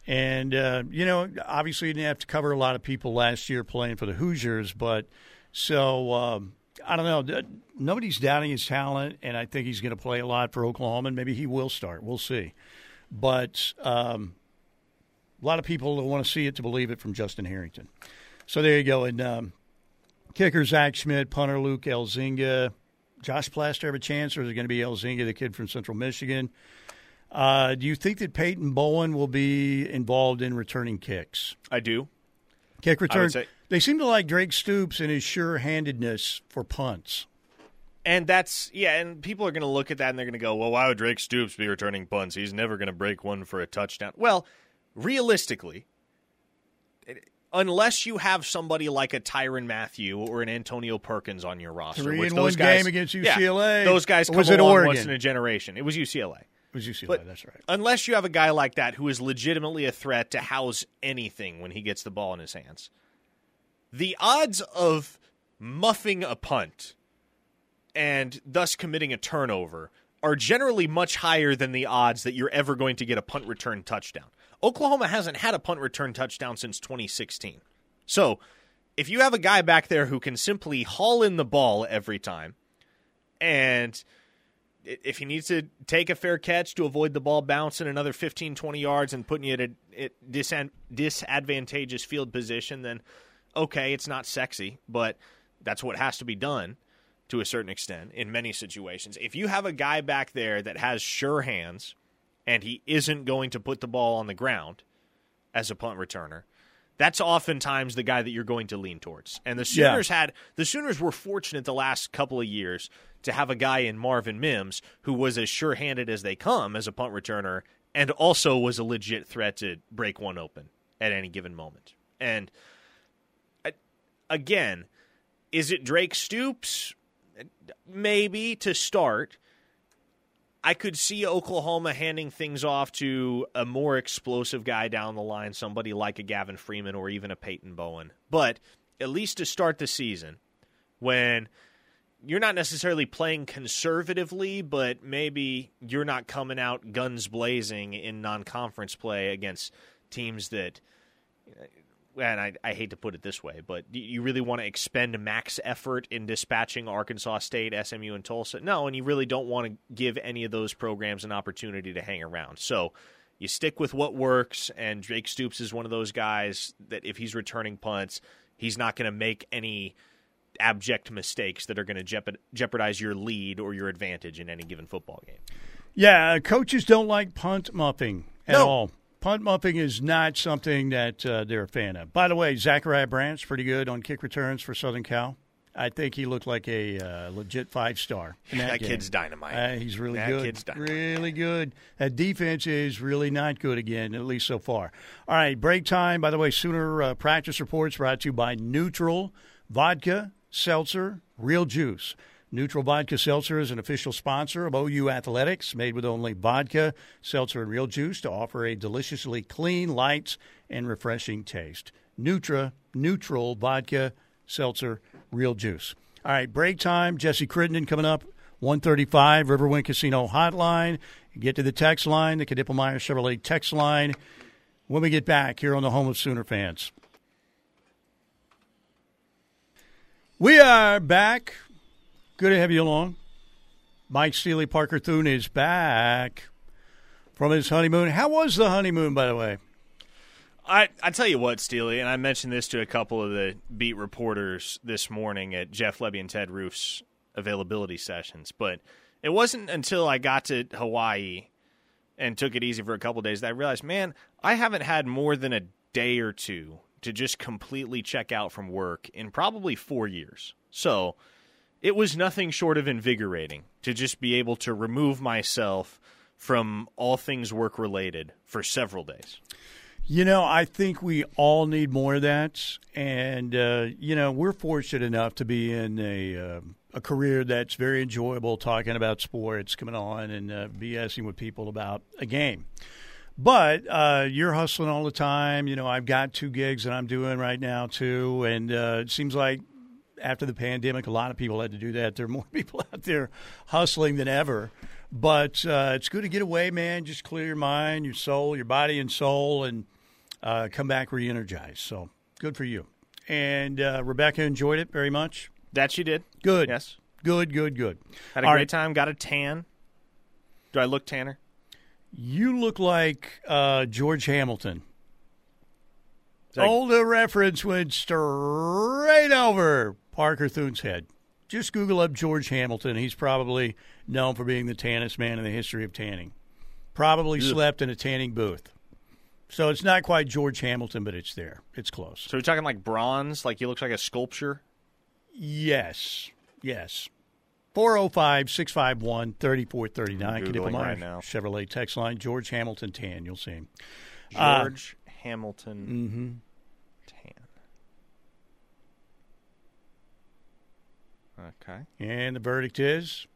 Speaker 1: And, uh, you know, obviously he didn't have to cover a lot of people last year playing for the Hoosiers, but so um, I don't know. Nobody's doubting his talent, and I think he's going to play a lot for Oklahoma, and maybe he will start. We'll see. But um, a lot of people want to see it to believe it from Justin Harrington. So there you go. And um, kicker Zach Schmidt, punter Luke Elzinga. Josh Plaster have a chance, or is it going to be Elzinga, the kid from Central Michigan? Uh, do you think that Peyton Bowen will be involved in returning kicks?
Speaker 2: I do.
Speaker 1: Kick return.
Speaker 2: say-
Speaker 1: They seem to like Drake Stoops and his sure-handedness for punts.
Speaker 2: And that's, yeah, and people are going to look at that and they're going to go, well, why would Drake Stoops be returning punts? He's never going to break one for a touchdown. Well, realistically, unless you have somebody like a Tyron Matthew or an Antonio Perkins on your roster,
Speaker 1: Three
Speaker 2: which
Speaker 1: in
Speaker 2: those
Speaker 1: one
Speaker 2: guys,
Speaker 1: game against
Speaker 2: Yeah,
Speaker 1: UCLA.
Speaker 2: those guys come
Speaker 1: was it Oregon?
Speaker 2: once in a generation. It was UCLA.
Speaker 1: was UCLA.
Speaker 2: But
Speaker 1: that's right.
Speaker 2: unless you have a guy like that who is legitimately a threat to house anything when he gets the ball in his hands, the odds of muffing a punt and thus committing a turnover are generally much higher than the odds that you're ever going to get a punt return touchdown. Oklahoma hasn't had a punt return touchdown since 2016. So, if you have a guy back there who can simply haul in the ball every time, and if he needs to take a fair catch to avoid the ball bouncing another 15, 20 yards and putting you at a disadvantageous field position, then okay, it's not sexy, but that's what has to be done to a certain extent in many situations. If you have a guy back there that has sure hands and he isn't going to put the ball on the ground as a punt returner, that's oftentimes the guy that you're going to lean towards. And the
Speaker 1: Yeah.
Speaker 2: Sooners had the Sooners were fortunate the last couple of years to have a guy in Marvin Mims who was as sure-handed as they come as a punt returner and also was a legit threat to break one open at any given moment. And again, is it Drake Stoops? Maybe to start. I could see Oklahoma handing things off to a more explosive guy down the line, somebody like a Gavin Freeman or even a Peyton Bowen. But at least to start the season, when you're not necessarily playing conservatively, but maybe you're not coming out guns blazing in non conference play against teams that and I, I hate to put it this way, but you really want to expend max effort in dispatching Arkansas State, SMU, and Tulsa? No, and you really don't want to give any of those programs an opportunity to hang around. So you stick with what works, and Drake Stoops is one of those guys that if he's returning punts, he's not going to make any abject mistakes that are going to jeopardize your lead or your advantage in any given football game.
Speaker 1: Yeah, coaches don't like punt muffing at
Speaker 2: No.
Speaker 1: all. Punt muffing is not something that uh, they're a fan of. By the way, Zachariah Branch pretty good on kick returns for Southern Cal. I think he looked like a uh, legit five star.
Speaker 2: That kid's dynamite.
Speaker 1: Uh, he's really
Speaker 2: That
Speaker 1: good.
Speaker 2: kid's dynamite.
Speaker 1: Really good. That defense is really not good again, at least so far. All right, break time. By the way, Sooner uh, practice reports brought to you by Neutral Vodka, Seltzer, Real Juice. Neutral Vodka Seltzer is an official sponsor of OU Athletics, made with only vodka, seltzer, and real juice to offer a deliciously clean, light, and refreshing taste. Nutra, Neutral Vodka, Seltzer, Real Juice. All right, break time. Jesse Crittenden coming up, 135, Riverwind Casino Hotline. Get to the text line, the Knippelmeyer Chevrolet text line, when we get back here on the home of Sooner fans. We are back. Good to have you along. Mike Steely Parker Thune is back from his honeymoon. How was the honeymoon, by the way?
Speaker 2: I I tell you what, Steely, and I mentioned this to a couple of the beat reporters this morning at Jeff Lebby and Ted Roof's availability sessions, but it wasn't until I got to Hawaii and took it easy for a couple days that I realized, man, I haven't had more than a day or two to just completely check out from work in probably four years. So it was nothing short of invigorating to just be able to remove myself from all things work related for several days.
Speaker 1: You know, I think we all need more of that, and uh, you know, we're fortunate enough to be in a uh, a career that's very enjoyable, talking about sports, coming on and uh, BSing with people about a game. But uh, you're hustling all the time. You know, I've got two gigs that I'm doing right now too, and uh, it seems like after the pandemic, a lot of people had to do that. There are more people out there hustling than ever. But uh, it's good to get away, man. Just clear your mind, your soul, your body and soul, and uh, come back re-energized. So good for you. And uh, Rebecca enjoyed it very much.
Speaker 2: That she did.
Speaker 1: Good.
Speaker 2: Yes.
Speaker 1: Good. Good. Good.
Speaker 2: Had a
Speaker 1: All
Speaker 2: great
Speaker 1: right.
Speaker 2: time. Got a tan. Do I look tanner?
Speaker 1: You look like uh, George Hamilton.
Speaker 2: That-
Speaker 1: Oh, reference went straight over Parker Thune's head. Just Google up George Hamilton. He's probably known for being the tannest man in the history of tanning. Probably slept in a tanning booth. So it's not quite George Hamilton, but it's there. It's close.
Speaker 2: So we're talking like bronze, like he looks like a sculpture.
Speaker 1: Yes. Yes. 405 651 3439.
Speaker 2: Googling right now.
Speaker 1: Chevrolet text line. George Hamilton tan. You'll see him.
Speaker 2: Uh, George Hamilton tan. Okay.
Speaker 1: And the verdict is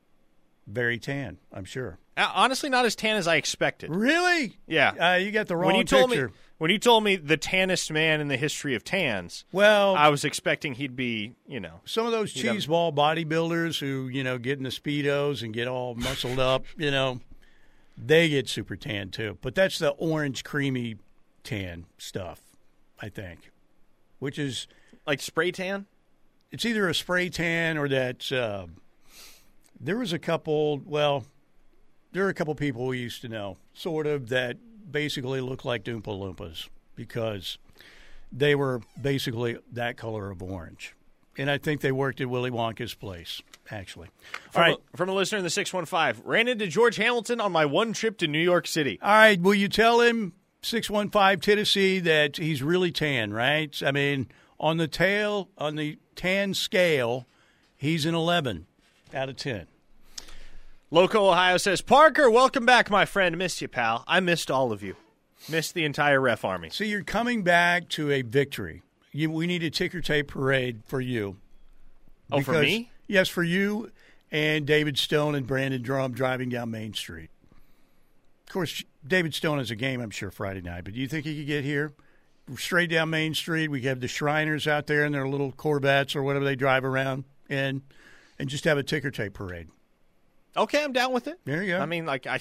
Speaker 1: very tan. I'm sure.
Speaker 2: Uh, Honestly, not as tan as I expected.
Speaker 1: Really?
Speaker 2: Yeah.
Speaker 1: Uh, you got the wrong
Speaker 2: when you told
Speaker 1: picture.
Speaker 2: me when you told me the tannest man in the history of tans,
Speaker 1: well,
Speaker 2: I was expecting he'd be, you know,
Speaker 1: some of those cheese ball bodybuilders who you know get in the speedos and get all muscled up, you know, they get super tan too. But that's the orange creamy tan stuff, I think, which is
Speaker 2: like spray tan.
Speaker 1: It's either a spray tan or that. Uh, there was a couple. Well, there are a couple people we used to know, sort of, that basically looked like Oompa Loompas because they were basically that color of orange. And I think they worked at Willy Wonka's place, actually. All
Speaker 2: From,
Speaker 1: right.
Speaker 2: a, from a listener in the six one five, ran into George Hamilton on my one trip to New York City.
Speaker 1: All right. Will you tell him, 615 Tennessee, that he's really tan, right? I mean, on the tail, on the tan scale, he's an 11 out of 10.
Speaker 2: Loco Ohio says, Parker, welcome back, my friend. Missed you, pal. I missed all of you. Missed the entire ref army.
Speaker 1: So you're coming back to a victory. You, we need a ticker tape parade for you.
Speaker 2: Oh, for me?
Speaker 1: Yes, for you and David Stone and Brandon Drum driving down Main Street. Of course, David Stone has a game, I'm sure, Friday night. But do you think he could get here? Straight down Main Street. We have the Shriners out there in their little Corvettes or whatever they drive around in, and just have a ticker tape parade.
Speaker 2: Okay, I'm down with it.
Speaker 1: There you go.
Speaker 2: I mean, like I,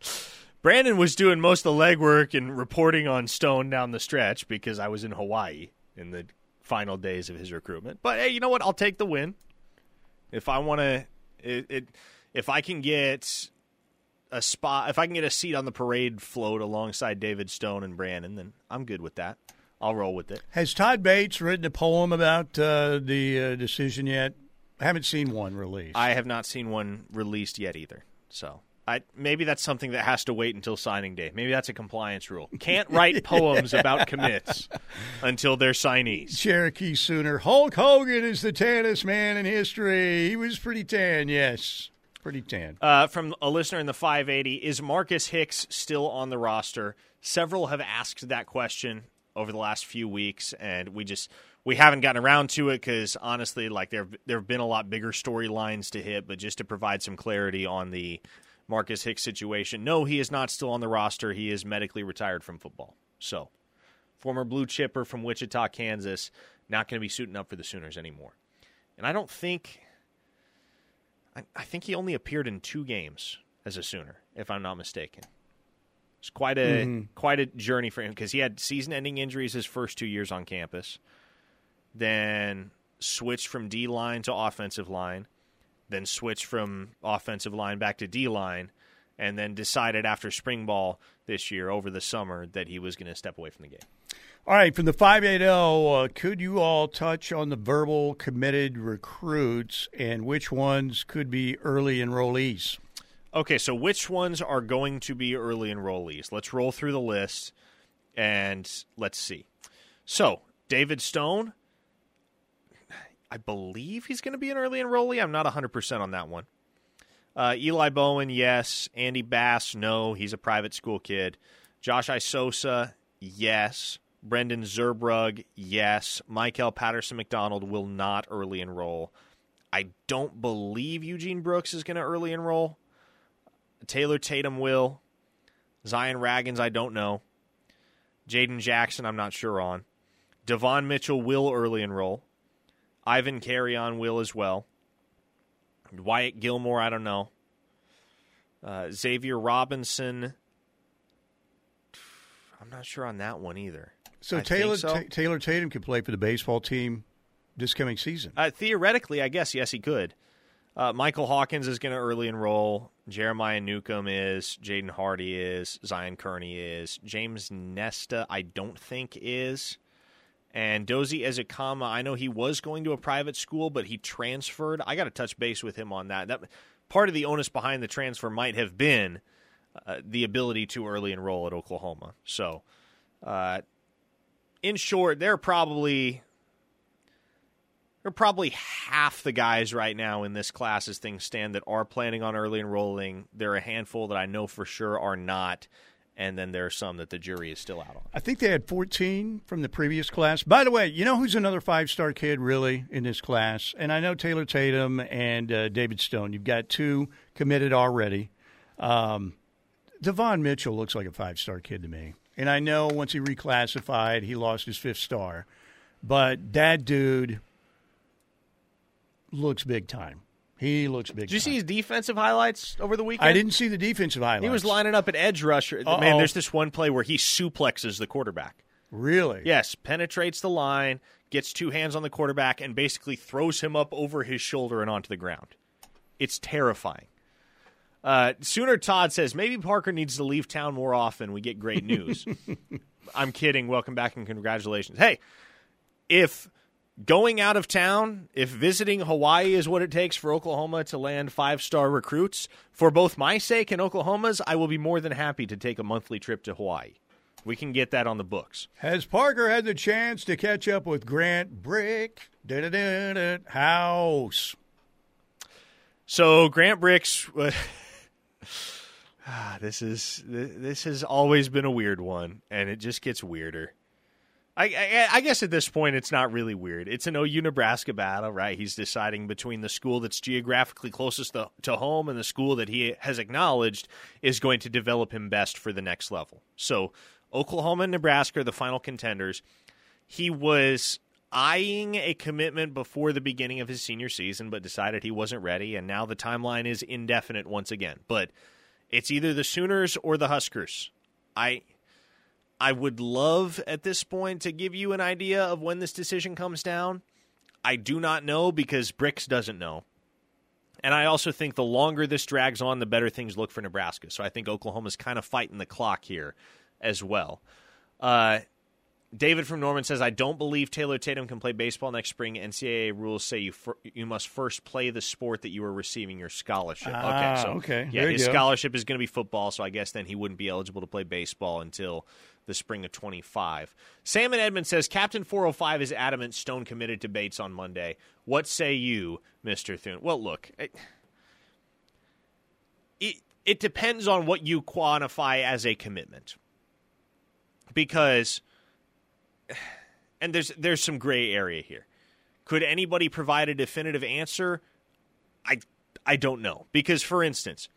Speaker 2: Brandon was doing most of the legwork and reporting on Stone down the stretch because I was in Hawaii in the final days of his recruitment. But hey, you know what? I'll take the win. If I want to, it, it, if I can get a spot, if I can get a seat on the parade float alongside David Stone and Brandon, then I'm good with that. I'll roll with it.
Speaker 1: Has Todd Bates written a poem about uh, the uh, decision yet? I haven't seen one released.
Speaker 2: I have not seen one released yet either. So I maybe that's something that has to wait until signing day. Maybe that's a compliance rule. Can't write poems about commits until they're signees.
Speaker 1: Cherokee Sooner. Hulk Hogan is the tannest man in history. He was pretty tan, yes. Pretty tan.
Speaker 2: Uh, from a listener in the 580, is Marcus Hicks still on the roster? Several have asked that question over the last few weeks, and we just we haven't gotten around to it because honestly, like there there have been a lot bigger storylines to hit. But just to provide some clarity on the Marcus Hicks situation, no, he is not still on the roster. He is medically retired from football. So, former blue chipper from Wichita, Kansas, not going to be suiting up for the Sooners anymore. And I don't think I, I think he only appeared in two games as a Sooner, if I'm not mistaken. It's quite a mm-hmm. quite a journey for him because he had season-ending injuries his first two years on campus, then switched from D line to offensive line, then switched from offensive line back to D line, and then decided after spring ball this year over the summer that he was going to step away from the game.
Speaker 1: All right, from the 580, uh, could you all touch on the verbal committed recruits and which ones could be early enrollees?
Speaker 2: Okay, so which ones are going to be early enrollees? Let's roll through the list and let's see. So, David Stone, I believe he's going to be an early enrollee. I'm not 100% on that one. Uh, Eli Bowen, yes. Andy Bass, no. He's a private school kid. Josh Isosa, yes. Brendan Zurbrugg, yes. Michael Patterson McDonald will not early enroll. I don't believe Eugene Brooks is going to early enroll. Taylor Tatum will. Zion Ragins, I don't know. Jaden Jackson, I'm not sure on. Devon Mitchell will early enroll. Ivan Carreon will as well. Wyatt Gilmore, I don't know. Uh, Xavier Robinson, I'm not sure on that one either.
Speaker 1: So
Speaker 2: I
Speaker 1: Taylor
Speaker 2: so.
Speaker 1: Ta- Taylor Tatum could play for the baseball team this coming season.
Speaker 2: Uh, theoretically, I guess yes, he could. Uh, Michael Hawkins is going to early enroll. Jeremiah Newcomb is. Jaden Hardy is. Zion Kearney is. James Nesta, I don't think is. And Dozie Ezekama, I know he was going to a private school, but he transferred. I got to touch base with him on that. That part of the onus behind the transfer might have been uh, the ability to early enroll at Oklahoma. So, uh, in short, they're probably there are probably half the guys right now in this class as things stand that are planning on early enrolling. There are a handful that I know for sure are not. and then there are some that the jury is still out on.
Speaker 1: I think they had 14 from the previous class. By the way, you know who's another five star kid really in this class? And I know Taylor Tatum and uh, David Stone. You've got two committed already. Um, Devon Mitchell looks like a five star kid to me. And I know once he reclassified, he lost his fifth star. But that dude looks big time. He looks big
Speaker 2: Did you
Speaker 1: time.
Speaker 2: see his defensive highlights over the weekend?
Speaker 1: I didn't see the defensive highlights.
Speaker 2: He was lining up at edge rusher.
Speaker 1: Uh-oh.
Speaker 2: Man, there's this one play where he suplexes the quarterback.
Speaker 1: Really?
Speaker 2: Yes, penetrates the line, gets two hands on the quarterback, and basically throws him up over his shoulder and onto the ground. It's terrifying. Uh, Sooner Todd says maybe Parker needs to leave town more often. We get great news. I'm kidding. Welcome back and congratulations. Hey, if going out of town, if visiting Hawaii is what it takes for Oklahoma to land five star recruits, for both my sake and Oklahoma's, I will be more than happy to take a monthly trip to Hawaii. We can get that on the books.
Speaker 1: Has Parker had the chance to catch up with Grant Brick? House.
Speaker 2: So Grant Bricks, Ah, this is this has always been a weird one, and it just gets weirder. I, I, I guess at this point it's not really weird. It's an OU Nebraska battle, right? He's deciding between the school that's geographically closest to, to home and the school that he has acknowledged is going to develop him best for the next level. So Oklahoma and Nebraska are the final contenders. He was eyeing a commitment before the beginning of his senior season, but decided he wasn't ready, and now the timeline is indefinite once again. But it's either the Sooners or the Huskers. I I would love at this point to give you an idea of when this decision comes down. I do not know because Bricks doesn't know. And I also think the longer this drags on, the better things look for Nebraska. So I think Oklahoma's kind of fighting the clock here as well. Uh, David from Norman says, "I don't believe Taylor Tatum can play baseball next spring. NCAA rules say you fir- you must first play the sport that you are receiving your scholarship."
Speaker 1: Ah,
Speaker 2: okay, so
Speaker 1: okay.
Speaker 2: yeah,
Speaker 1: There
Speaker 2: his scholarship is going to be football, so I guess then he wouldn't be eligible to play baseball until the spring of 25. Sam and Edmond says Captain 405 is adamant Stone committed to Bates on Monday. What say you, Mister Thune? Well, look. It, it it depends on what you quantify as a commitment because and there's there's some gray area here. Could anybody provide a definitive answer? I I don't know because for instance,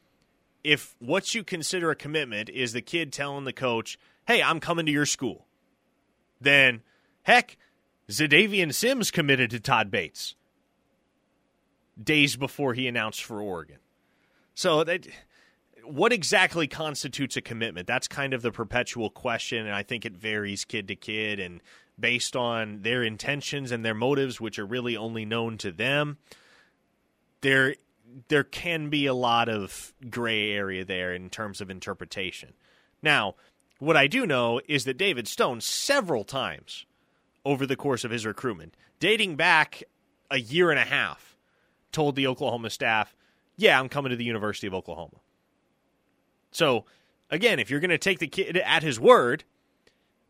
Speaker 2: if what you consider a commitment is the kid telling the coach, "Hey, I'm coming to your school," then heck, Zadavian Sims committed to Todd Bates days before he announced for Oregon. So that what exactly constitutes a commitment? That's kind of the perpetual question, and I think it varies kid to kid and based on their intentions and their motives, which are really only known to them. There, there can be a lot of gray area there in terms of interpretation. Now, what I do know is that David Stone several times over the course of his recruitment, dating back a year and a half, told the Oklahoma staff, "Yeah, I'm coming to the University of Oklahoma." So, again, if you're going to take the kid at his word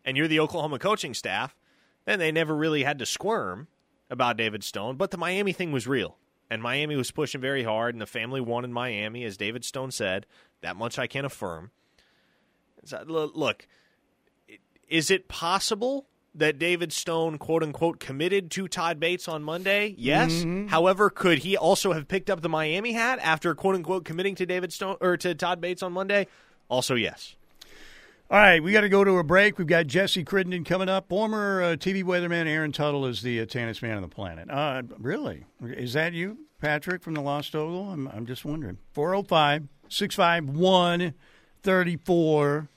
Speaker 2: and you're the Oklahoma coaching staff, then they never really had to squirm about David Stone. But the Miami thing was real. And Miami was pushing very hard, and the family wanted Miami, as David Stone said. That much I can affirm. So, look, is it possible that David Stone, quote unquote, committed to Todd Bates on Monday? Yes. However, could he also have picked up the Miami hat after, quote unquote, committing to David Stone or to Todd Bates on Monday? Also, yes.
Speaker 1: All right, we got to go to a break. We've got Jesse Crittenden coming up. Former uh, TV weatherman Aaron Tuttle is the uh, tannest man on the planet. Uh, really? Is that you, Patrick, from the Lost Ogle? I'm, I'm just wondering. 405 651 34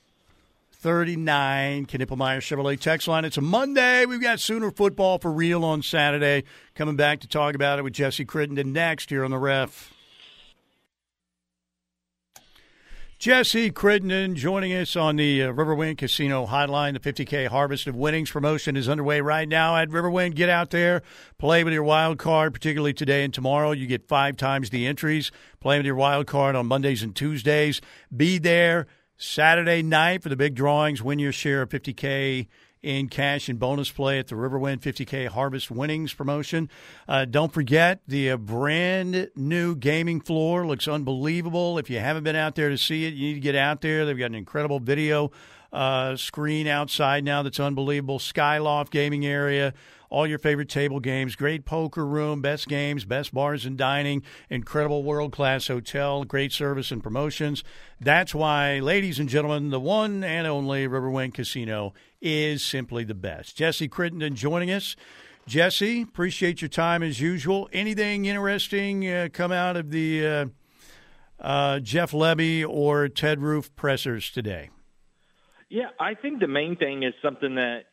Speaker 1: 39. Knippelmeyer Chevrolet text line. It's a Monday. We've got Sooner football for real on Saturday. Coming back to talk about it with Jesse Crittenden next here on the ref. Jesse Crittenden joining us on the uh, Riverwind Casino Hotline. The 50K Harvest of Winnings promotion is underway right now at Riverwind. Get out there, play with your wild card, particularly today and tomorrow. You get five times the entries. Play with your wild card on Mondays and Tuesdays. Be there Saturday night for the big drawings. Win your share of 50K in cash and bonus play at the Riverwind 50K Harvest Winnings promotion. Uh, don't forget the uh, brand new gaming floor looks unbelievable. If you haven't been out there to see it, you need to get out there. They've got an incredible video uh, screen outside now that's unbelievable. Skyloft gaming area all your favorite table games, great poker room, best games, best bars and dining, incredible world class hotel, great service and promotions. That's why, ladies and gentlemen, the one and only Riverwind Casino is simply the best. Jesse Crittenden joining us. Jesse, appreciate your time as usual. Anything interesting uh, come out of the uh, uh, Jeff Lebby or Ted Roof pressers today?
Speaker 8: Yeah, I think the main thing is something that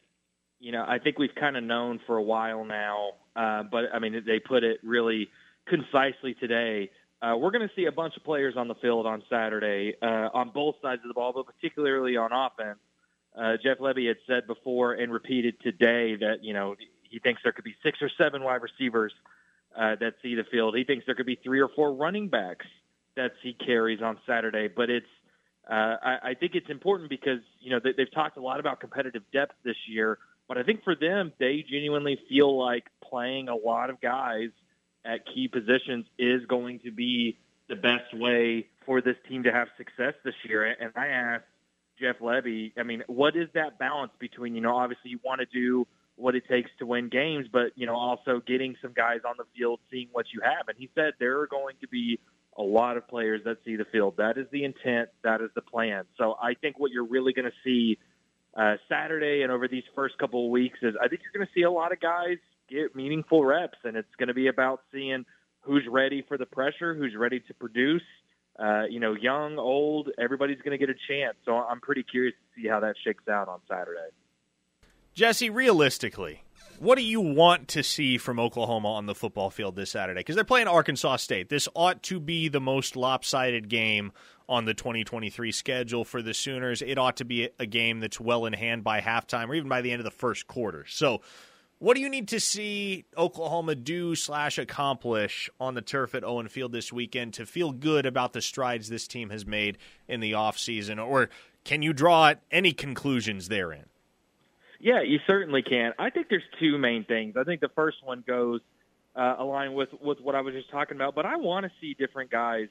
Speaker 8: you know, I think we've kind of known for a while now, uh, but I mean, they put it really concisely today. Uh, we're going to see a bunch of players on the field on Saturday uh, on both sides of the ball, but particularly on offense. Uh, Jeff Lebby had said before and repeated today that you know he thinks there could be six or seven wide receivers uh, that see the field. He thinks there could be three or four running backs that see carries on Saturday. But it's uh, I, I think it's important because you know they, they've talked a lot about competitive depth this year. But I think for them, they genuinely feel like playing a lot of guys at key positions is going to be the best way for this team to have success this year. And I asked Jeff Lebby, I mean, what is that balance between, you know, obviously you want to do what it takes to win games, but, you know, also getting some guys on the field, seeing what you have. And he said there are going to be a lot of players that see the field. That is the intent. That is the plan. So I think what you're really going to see – uh, Saturday and over these first couple of weeks is I think you're going to see a lot of guys get meaningful reps, and it's going to be about seeing who's ready for the pressure, who's ready to produce. Uh, you know, young, old, everybody's going to get a chance. So I'm pretty curious to see how that shakes out on Saturday.
Speaker 2: Jesse, realistically, what do you want to see from Oklahoma on the football field this Saturday? Because they're playing Arkansas State. This ought to be the most lopsided game on the 2023 schedule for the Sooners. It ought to be a game that's well in hand by halftime or even by the end of the first quarter. So, what do you need to see Oklahoma do slash accomplish on the turf at Owen Field this weekend to feel good about the strides this team has made in the offseason? Or can you draw any conclusions therein?
Speaker 8: Yeah, you certainly can. I think there's two main things. I think the first one goes uh, align with with what I was just talking about, but I want to see different guys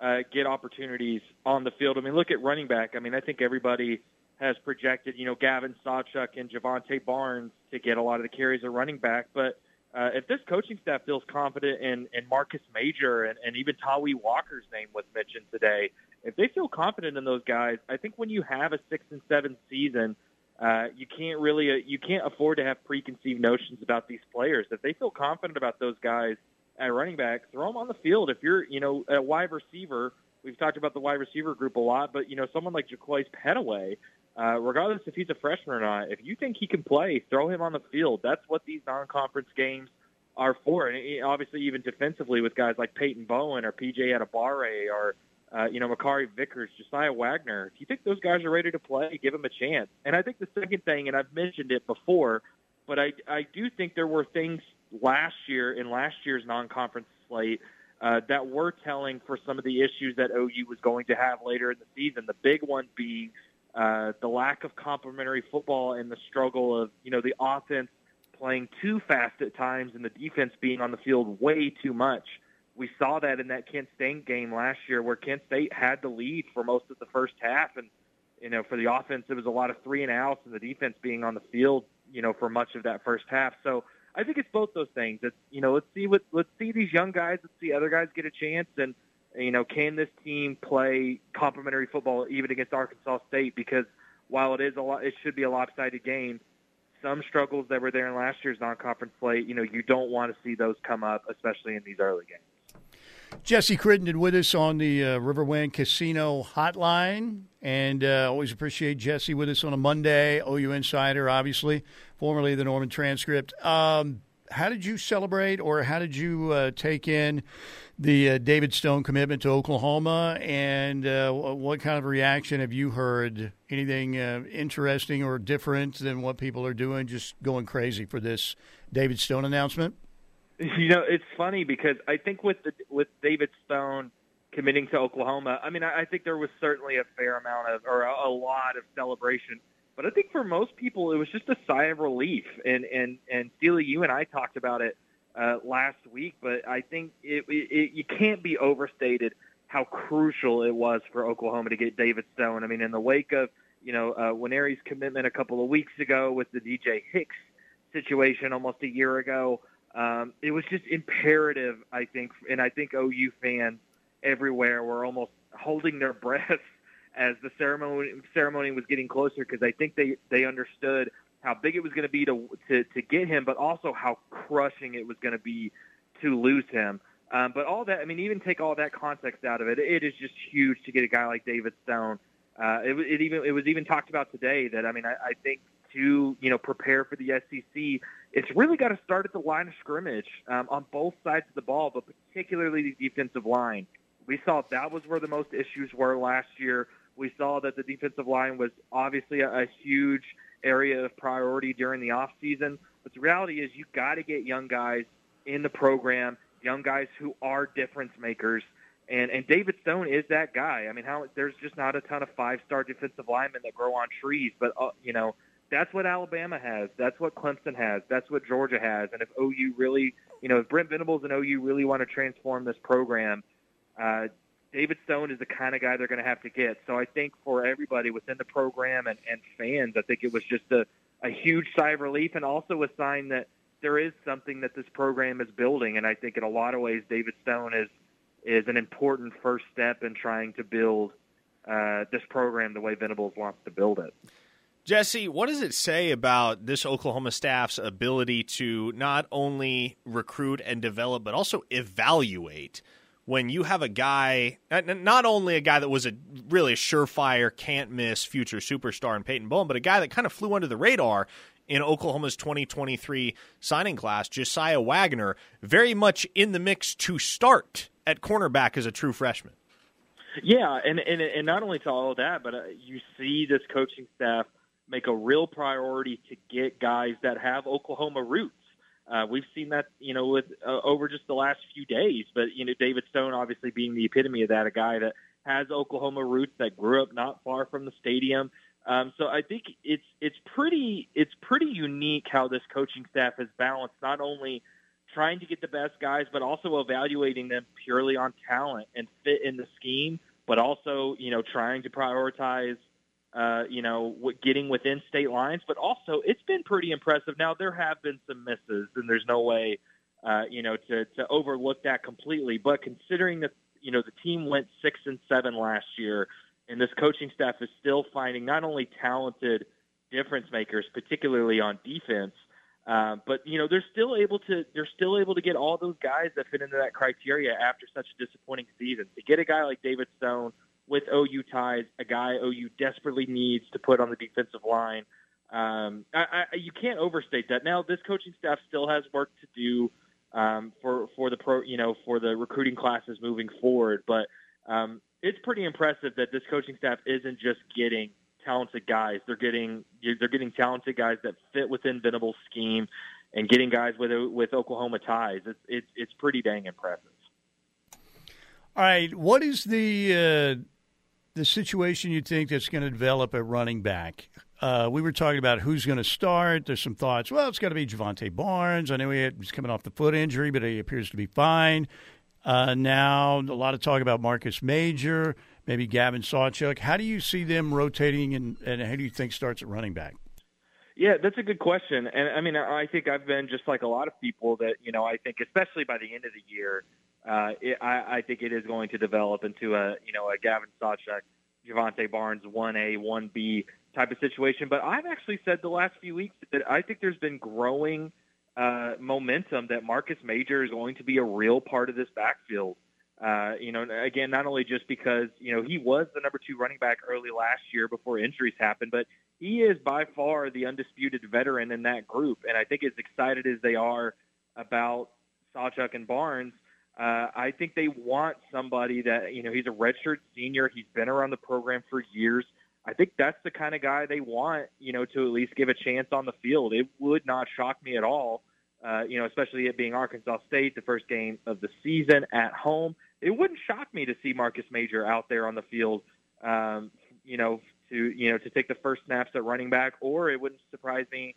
Speaker 8: uh, get opportunities on the field. I mean, look at running back. I mean, I think everybody has projected, you know, Gavin Sawchuk and Jovantae Barnes to get a lot of the carries of running back. But uh, if this coaching staff feels confident in, in Marcus Major and, and even Tawee Walker's name was mentioned today, if they feel confident in those guys, I think when you have a six and seven season, uh, you can't really uh, you can't afford to have preconceived notions about these players. If they feel confident about those guys at running back, throw them on the field. If you're you know a wide receiver, we've talked about the wide receiver group a lot, but you know someone like Jaquaize Pettaway, uh, regardless if he's a freshman or not, if you think he can play, throw him on the field. That's what these non-conference games are for. And obviously, even defensively with guys like Peyton Bowen or PJ Adebawore or uh, you know, Makari Vickers, Josiah Wagner. If you think those guys are ready to play, give them a chance. And I think the second thing, and I've mentioned it before, but I, I do think there were things last year in last year's non-conference slate uh, that were telling for some of the issues that OU was going to have later in the season. The big one being uh, the lack of complementary football and the struggle of you know the offense playing too fast at times and the defense being on the field way too much we saw that in that Kent State game last year where Kent State had the lead for most of the first half. And you know for the offense it was a lot of three and outs and the defense being on the field you know for much of that first half. So I think it's both those things. It's you know let's see what let's see these young guys. Let's see other guys get a chance. And you know can this team play complementary football even against Arkansas State? Because while it is a lot it should be a lopsided game some struggles that were there in last year's non-conference play you know you don't want to see those come up especially in these early games
Speaker 1: Jesse Crittenden with us on the uh, Riverwind Casino Hotline, and uh, always appreciate Jesse with us on a Monday. OU Insider, obviously, formerly the Norman Transcript. Um, how did you celebrate, or how did you uh, take in the uh, David Stone commitment to Oklahoma, and uh, what kind of reaction have you heard? Anything uh, interesting or different than what people are doing? Just going crazy for this David Stone announcement.
Speaker 8: You know, it's funny because I think with the with David Stone committing to Oklahoma, I mean, I, I think there was certainly a fair amount of or a, a lot of celebration But I think for most people, it was just a sigh of relief. And and and Steely, you and I talked about it uh, last week, but I think it, it, it you can't be overstated how crucial it was for Oklahoma to get David Stone. I mean, in the wake of you know uh, Nwaneri's commitment a couple of weeks ago with the DJ Hicks situation almost a year ago, um, it was just imperative. I think, and I think OU fans everywhere were almost holding their breath as the ceremony ceremony was getting closer because I think they they understood how big it was going to be to, to to get him, but also how crushing it was going to be to lose him. Um, but all that, I mean, even take all that context out of it, it is just huge to get a guy like David Stone. Uh, it, it even it was even talked about today that I mean I, I think to you know prepare for the SEC, it's really got to start at the line of scrimmage um, on both sides of the ball, but particularly the defensive line. We saw that was where the most issues were last year. We saw that the defensive line was obviously a, a huge area of priority during the off season. But the reality is, you've got to get young guys in the program, young guys who are difference makers. And and David Stone is that guy. I mean, how there's just not a ton of five star defensive linemen that grow on trees, but uh, you know that's what Alabama has. That's what Clemson has. That's what Georgia has. And if OU really, you know, if Brent Venables and OU really want to transform this program, uh, David Stone is the kind of guy they're going to have to get. So I think for everybody within the program and, and fans, I think it was just a, a huge sigh of relief and also a sign that there is something that this program is building. And I think in a lot of ways, David Stone is is an important first step in trying to build uh, this program the way Venables wants to build it.
Speaker 2: Jesse, what does it say about this Oklahoma staff's ability to not only recruit and develop, but also evaluate? when you have a guy, not only a guy that was a really a surefire, can't miss future superstar in Peyton Bowen, but a guy that kind of flew under the radar in Oklahoma's 2023 signing class, Josiah Wagner, very much in the mix to start at cornerback as a true freshman.
Speaker 8: Yeah, and and, and not only to all of that, but uh, you see this coaching staff make a real priority to get guys that have Oklahoma roots. Uh, we've seen that, you know, with uh, over just the last few days. But you know, David Stone obviously being the epitome of that, a guy that has Oklahoma roots that grew up not far from the stadium. Um, so I think it's it's pretty it's pretty unique how this coaching staff has balanced not only trying to get the best guys, but also evaluating them purely on talent and fit in the scheme, but also you know trying to prioritize uh, you know, getting within state lines, but also it's been pretty impressive. Now there have been some misses, and there's no way, uh, you know, to to overlook that completely. But considering that, you know, the team went six and seven last year, and this coaching staff is still finding not only talented difference makers, particularly on defense, uh, but you know they're still able to they're still able to get all those guys that fit into that criteria after such a disappointing season. To get a guy like David Stone with OU ties, a guy OU desperately needs to put on the defensive line. Um, I, I, you can't overstate that. Now, this coaching staff still has work to do um, for for the pro, you know, for the recruiting classes moving forward. But um, it's pretty impressive that this coaching staff isn't just getting talented guys; they're getting they're getting talented guys that fit within Venable's scheme, and getting guys with with Oklahoma ties. It's it's it's pretty dang impressive.
Speaker 1: All right, what is the uh, the situation you think that's going to develop at running back? Uh, we were talking about who's going to start. There's some thoughts. Well, it's got to be Jovantae Barnes. I know he had, he's coming off the foot injury, but he appears to be fine. Uh, now, a lot of talk about Marcus Major, maybe Gavin Sawchuk. How do you see them rotating, and, and how do you think starts at running back?
Speaker 8: Yeah, that's a good question. And I mean, I think I've been just like a lot of people that, you know, I think especially by the end of the year, uh, it, I, I think it is going to develop into a you know a Gavin Sawchuk, Jovantae Barnes one A one B type of situation. But I've actually said the last few weeks that I think there's been growing uh, momentum that Marcus Major is going to be a real part of this backfield. Uh, you know, again, not only just because you know he was the number two running back early last year before injuries happened, but he is by far the undisputed veteran in that group. And I think as excited as they are about Sawchuk and Barnes, uh, I think they want somebody that you know he's a redshirt senior. He's been around the program for years. I think that's the kind of guy they want, you know, to at least give a chance on the field. It would not shock me at all, uh, you know, especially it being Arkansas State, the first game of the season at home. It wouldn't shock me to see Marcus Major out there on the field, um, you know, to you know to take the first snaps at running back, or it wouldn't surprise me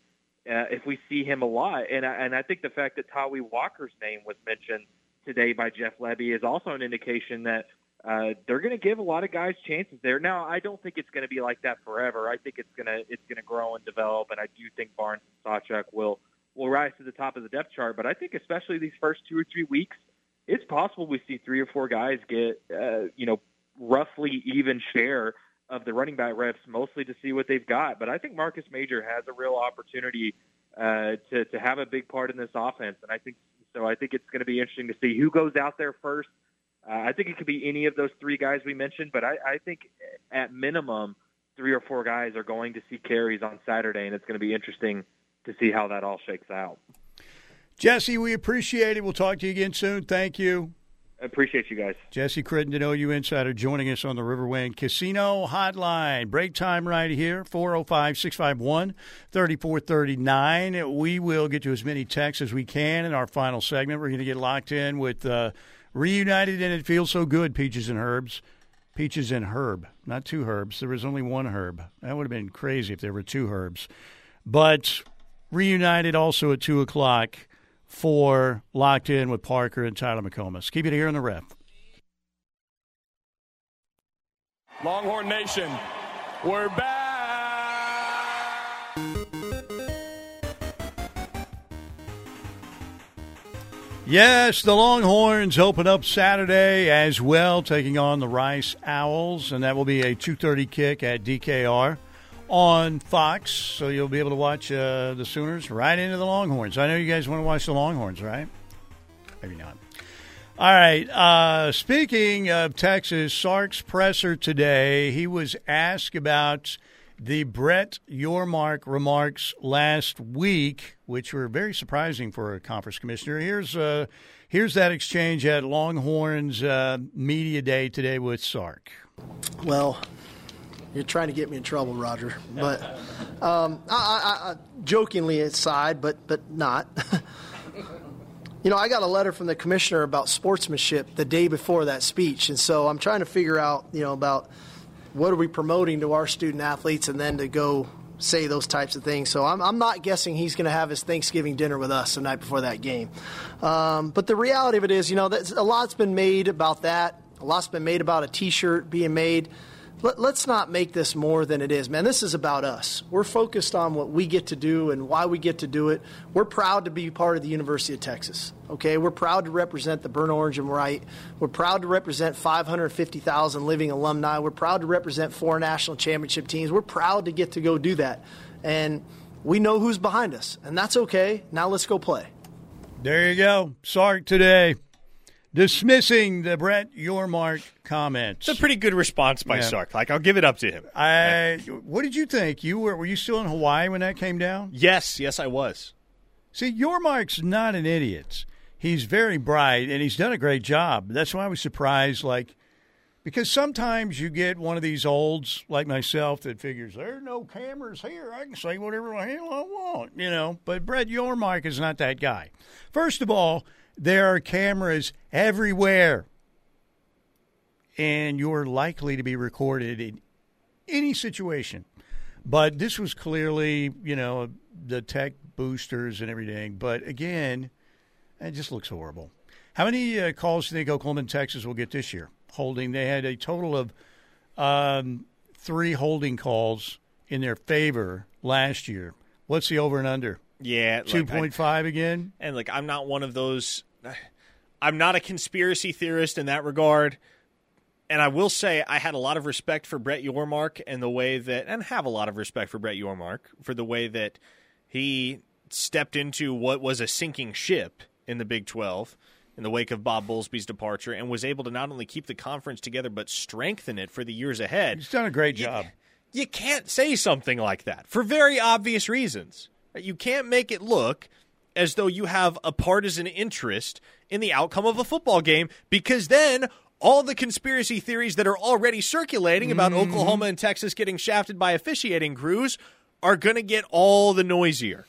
Speaker 8: uh, if we see him a lot. And I, and I think the fact that Tawee Walker's name was mentioned today by Jeff Lebby is also an indication that uh, they're going to give a lot of guys chances there. Now, I don't think it's going to be like that forever. I think it's going to it's going to grow and develop, and I do think Barnes and Sawchuk will will rise to the top of the depth chart. But I think especially these first two or three weeks, it's possible we see three or four guys get uh, you know roughly even share of the running back reps, mostly to see what they've got. But I think Marcus Major has a real opportunity uh, to to have a big part in this offense, and I think so. I think it's going to be interesting to see who goes out there first. Uh, I think it could be any of those three guys we mentioned, but I, I think at minimum three or four guys are going to see carries on Saturday, and it's going to be interesting to see how that all shakes out.
Speaker 1: Jesse, we appreciate it. We'll talk to you again soon. Thank you.
Speaker 8: Appreciate you guys.
Speaker 1: Jesse Crittenden, OU Insider, joining us on the Riverwind Casino Hotline. Break time right here, 405 651 3439. We will get to as many texts as we can in our final segment. We're going to get locked in with uh, Reunited, and it feels so good, Peaches and Herbs. Peaches and Herb, not two Herbs. There was only one Herb. That would have been crazy if there were two Herbs. But Reunited also at 2 o'clock for Locked In with Parker and Tyler McComas. Keep it here in the ref.
Speaker 6: Longhorn Nation, we're back.
Speaker 1: Yes, the Longhorns open up Saturday as well, taking on the Rice Owls, and that will be a 2.30 kick at DKR on Fox, so you'll be able to watch uh, the Sooners right into the Longhorns. I know you guys want to watch the Longhorns, right? Maybe not. All right. Uh, speaking of Texas, Sark's presser today, he was asked about the Brett Yormark remarks last week, which were very surprising for a conference commissioner. Here's uh, here's that exchange at Longhorns uh, Media Day today with Sark.
Speaker 9: Well, you're trying to get me in trouble, Roger. But um, I, I, I, jokingly aside, but but not. you know, I got a letter from the commissioner about sportsmanship the day before that speech, and so I'm trying to figure out, you know, about what are we promoting to our student athletes, and then to go say those types of things. So I'm, I'm not guessing he's going to have his Thanksgiving dinner with us the night before that game. Um, but the reality of it is, you know, a lot's been made about that. A lot's been made about a T-shirt being made let, us not make this more than it is, man. This is about us. We're focused on what we get to do and why we get to do it. We're proud to be part of the University of Texas. Okay, we're proud to represent the burnt orange and white. We're proud to represent 550,000 living alumni. We're proud to represent four national championship teams. We're proud to get to go do that, and we know who's behind us, and that's okay. Now let's go play.
Speaker 1: There you go, Sark today dismissing the Brett Yormark comments.
Speaker 2: It's a pretty good response by yeah. Sark. Like I'll give it up to him.
Speaker 1: I. What did you think? You were were you still in Hawaii when that came down?
Speaker 2: Yes, yes, I was.
Speaker 1: See, Yormark's not an idiot. He's very bright and he's done a great job. That's why I was surprised. Like. Because sometimes you get one of these olds like myself that figures there are no cameras here. I can say whatever the hell I want, you know. But Brett Yormark is not that guy. First of all, there are cameras everywhere. And you're likely to be recorded in any situation. But this was clearly, you know, the tech boosters and everything. But again, it just looks horrible. How many uh, calls do you think Oklahoma and Texas will get this year? Holding. They had a total of um, three holding calls in their favor last year. What's the over and under?
Speaker 2: Yeah,
Speaker 1: two point five again.
Speaker 2: And like, I'm not one of those I'm not a conspiracy theorist in that regard. And I will say I had a lot of respect for Brett Yormark and the way that, and have a lot of respect for Brett Yormark for the way that he stepped into what was a sinking ship in the Big 12 in the wake of Bob Bowlesby's departure and was able to not only keep the conference together but strengthen it for the years ahead.
Speaker 1: He's done a great job.
Speaker 2: You, you can't say something like that for very obvious reasons. You can't make it look as though you have a partisan interest in the outcome of a football game because then all the conspiracy theories that are already circulating about mm-hmm. Oklahoma and Texas getting shafted by officiating crews are going to get all the noisier.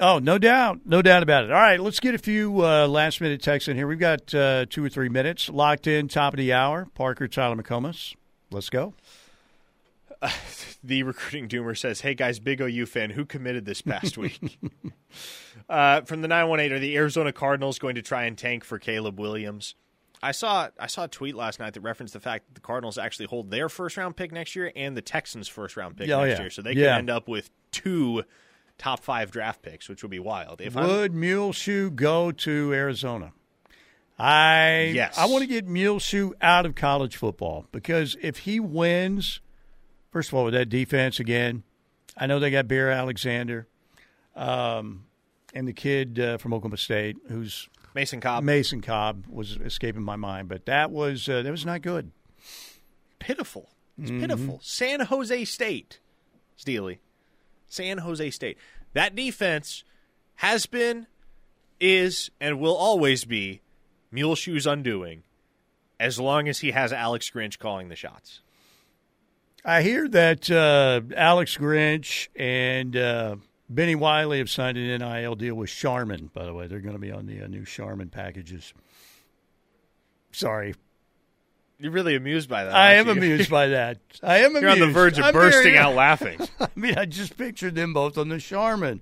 Speaker 1: Oh, no doubt. No doubt about it. All right, let's get a few uh, last minute texts in here. We've got uh, two or three minutes locked in, top of the hour. Parker, Tyler McComas. Let's go.
Speaker 2: the recruiting doomer says, "Hey guys, big OU fan, who committed this past week?" uh, from the nine one eight, are the Arizona Cardinals going to try and tank for Caleb Williams? I saw I saw a tweet last night that referenced the fact that the Cardinals actually hold their first round pick next year and the Texans' first round pick
Speaker 1: Oh,
Speaker 2: next
Speaker 1: yeah.
Speaker 2: year, so they
Speaker 1: Yeah.
Speaker 2: could end up with two top five draft picks, which would be wild. If I'm,
Speaker 1: Would Muleshoe go to Arizona? I
Speaker 2: Yes.
Speaker 1: I want to get Muleshoe out of college football because if he wins, first of all, with that defense again, I know they got Bear Alexander, um, and the kid uh, from Oklahoma State who's
Speaker 2: Mason Cobb,
Speaker 1: Mason Cobb was escaping my mind, but that was uh, that was not good.
Speaker 2: pitiful. It's
Speaker 1: Mm-hmm.
Speaker 2: pitiful. San Jose State, Steely. San Jose State. That defense has been, is, and will always be Muleshoe's undoing as long as he has Alex Grinch calling the shots.
Speaker 1: I hear that uh, Alex Grinch and uh, Benny Wiley have signed an NIL deal with Charmin. By the way, they're going to be on the uh, new Charmin packages. Sorry,
Speaker 2: You're really amused by that.
Speaker 1: I am
Speaker 2: you?
Speaker 1: amused by that. I am amused.
Speaker 2: You're on the verge of
Speaker 1: I'm
Speaker 2: bursting
Speaker 1: very-
Speaker 2: out laughing.
Speaker 1: I mean, I just pictured them both on the Charmin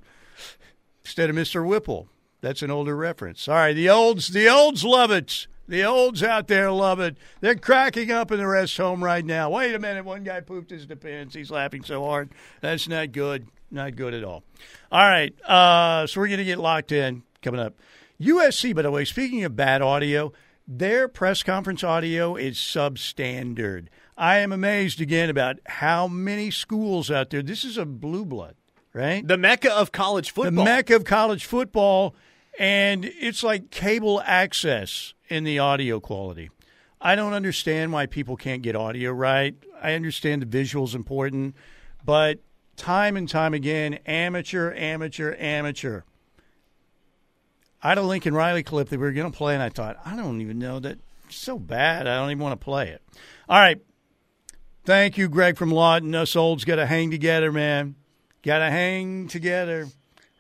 Speaker 1: instead of Mr. Whipple. That's an older reference. All right, the olds, the olds love it. The olds out there love it. They're cracking up in the rest home right now. Wait a minute, one guy pooped his depends. He's laughing so hard. That's not good. Not good at all. All right, uh, so we're going to get locked in coming up. USC, by the way, speaking of bad audio, their press conference audio is substandard. I am amazed again about how many schools out there. This is a blue blood, right?
Speaker 2: The mecca of college football.
Speaker 1: the mecca of college football, and it's like cable access in the audio quality. I don't understand why people can't get audio right. I understand the visual's important, but time and time again, amateur, amateur, amateur. I had a Lincoln Riley clip that we were going to play, and I thought, I don't even know that. So bad. I don't even want to play it. All right. Thank you, Greg from Lawton. Us olds got to hang together, man. Got to hang together.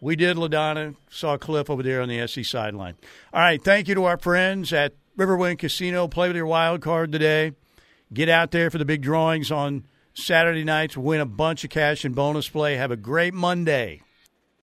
Speaker 1: We did, LaDonna. Saw Cliff over there on the SC sideline. All right. Thank you to our friends at Riverwind Casino. Play with your wild card today. Get out there for the big drawings on Saturday nights. Win a bunch of cash and bonus play. Have a great Monday.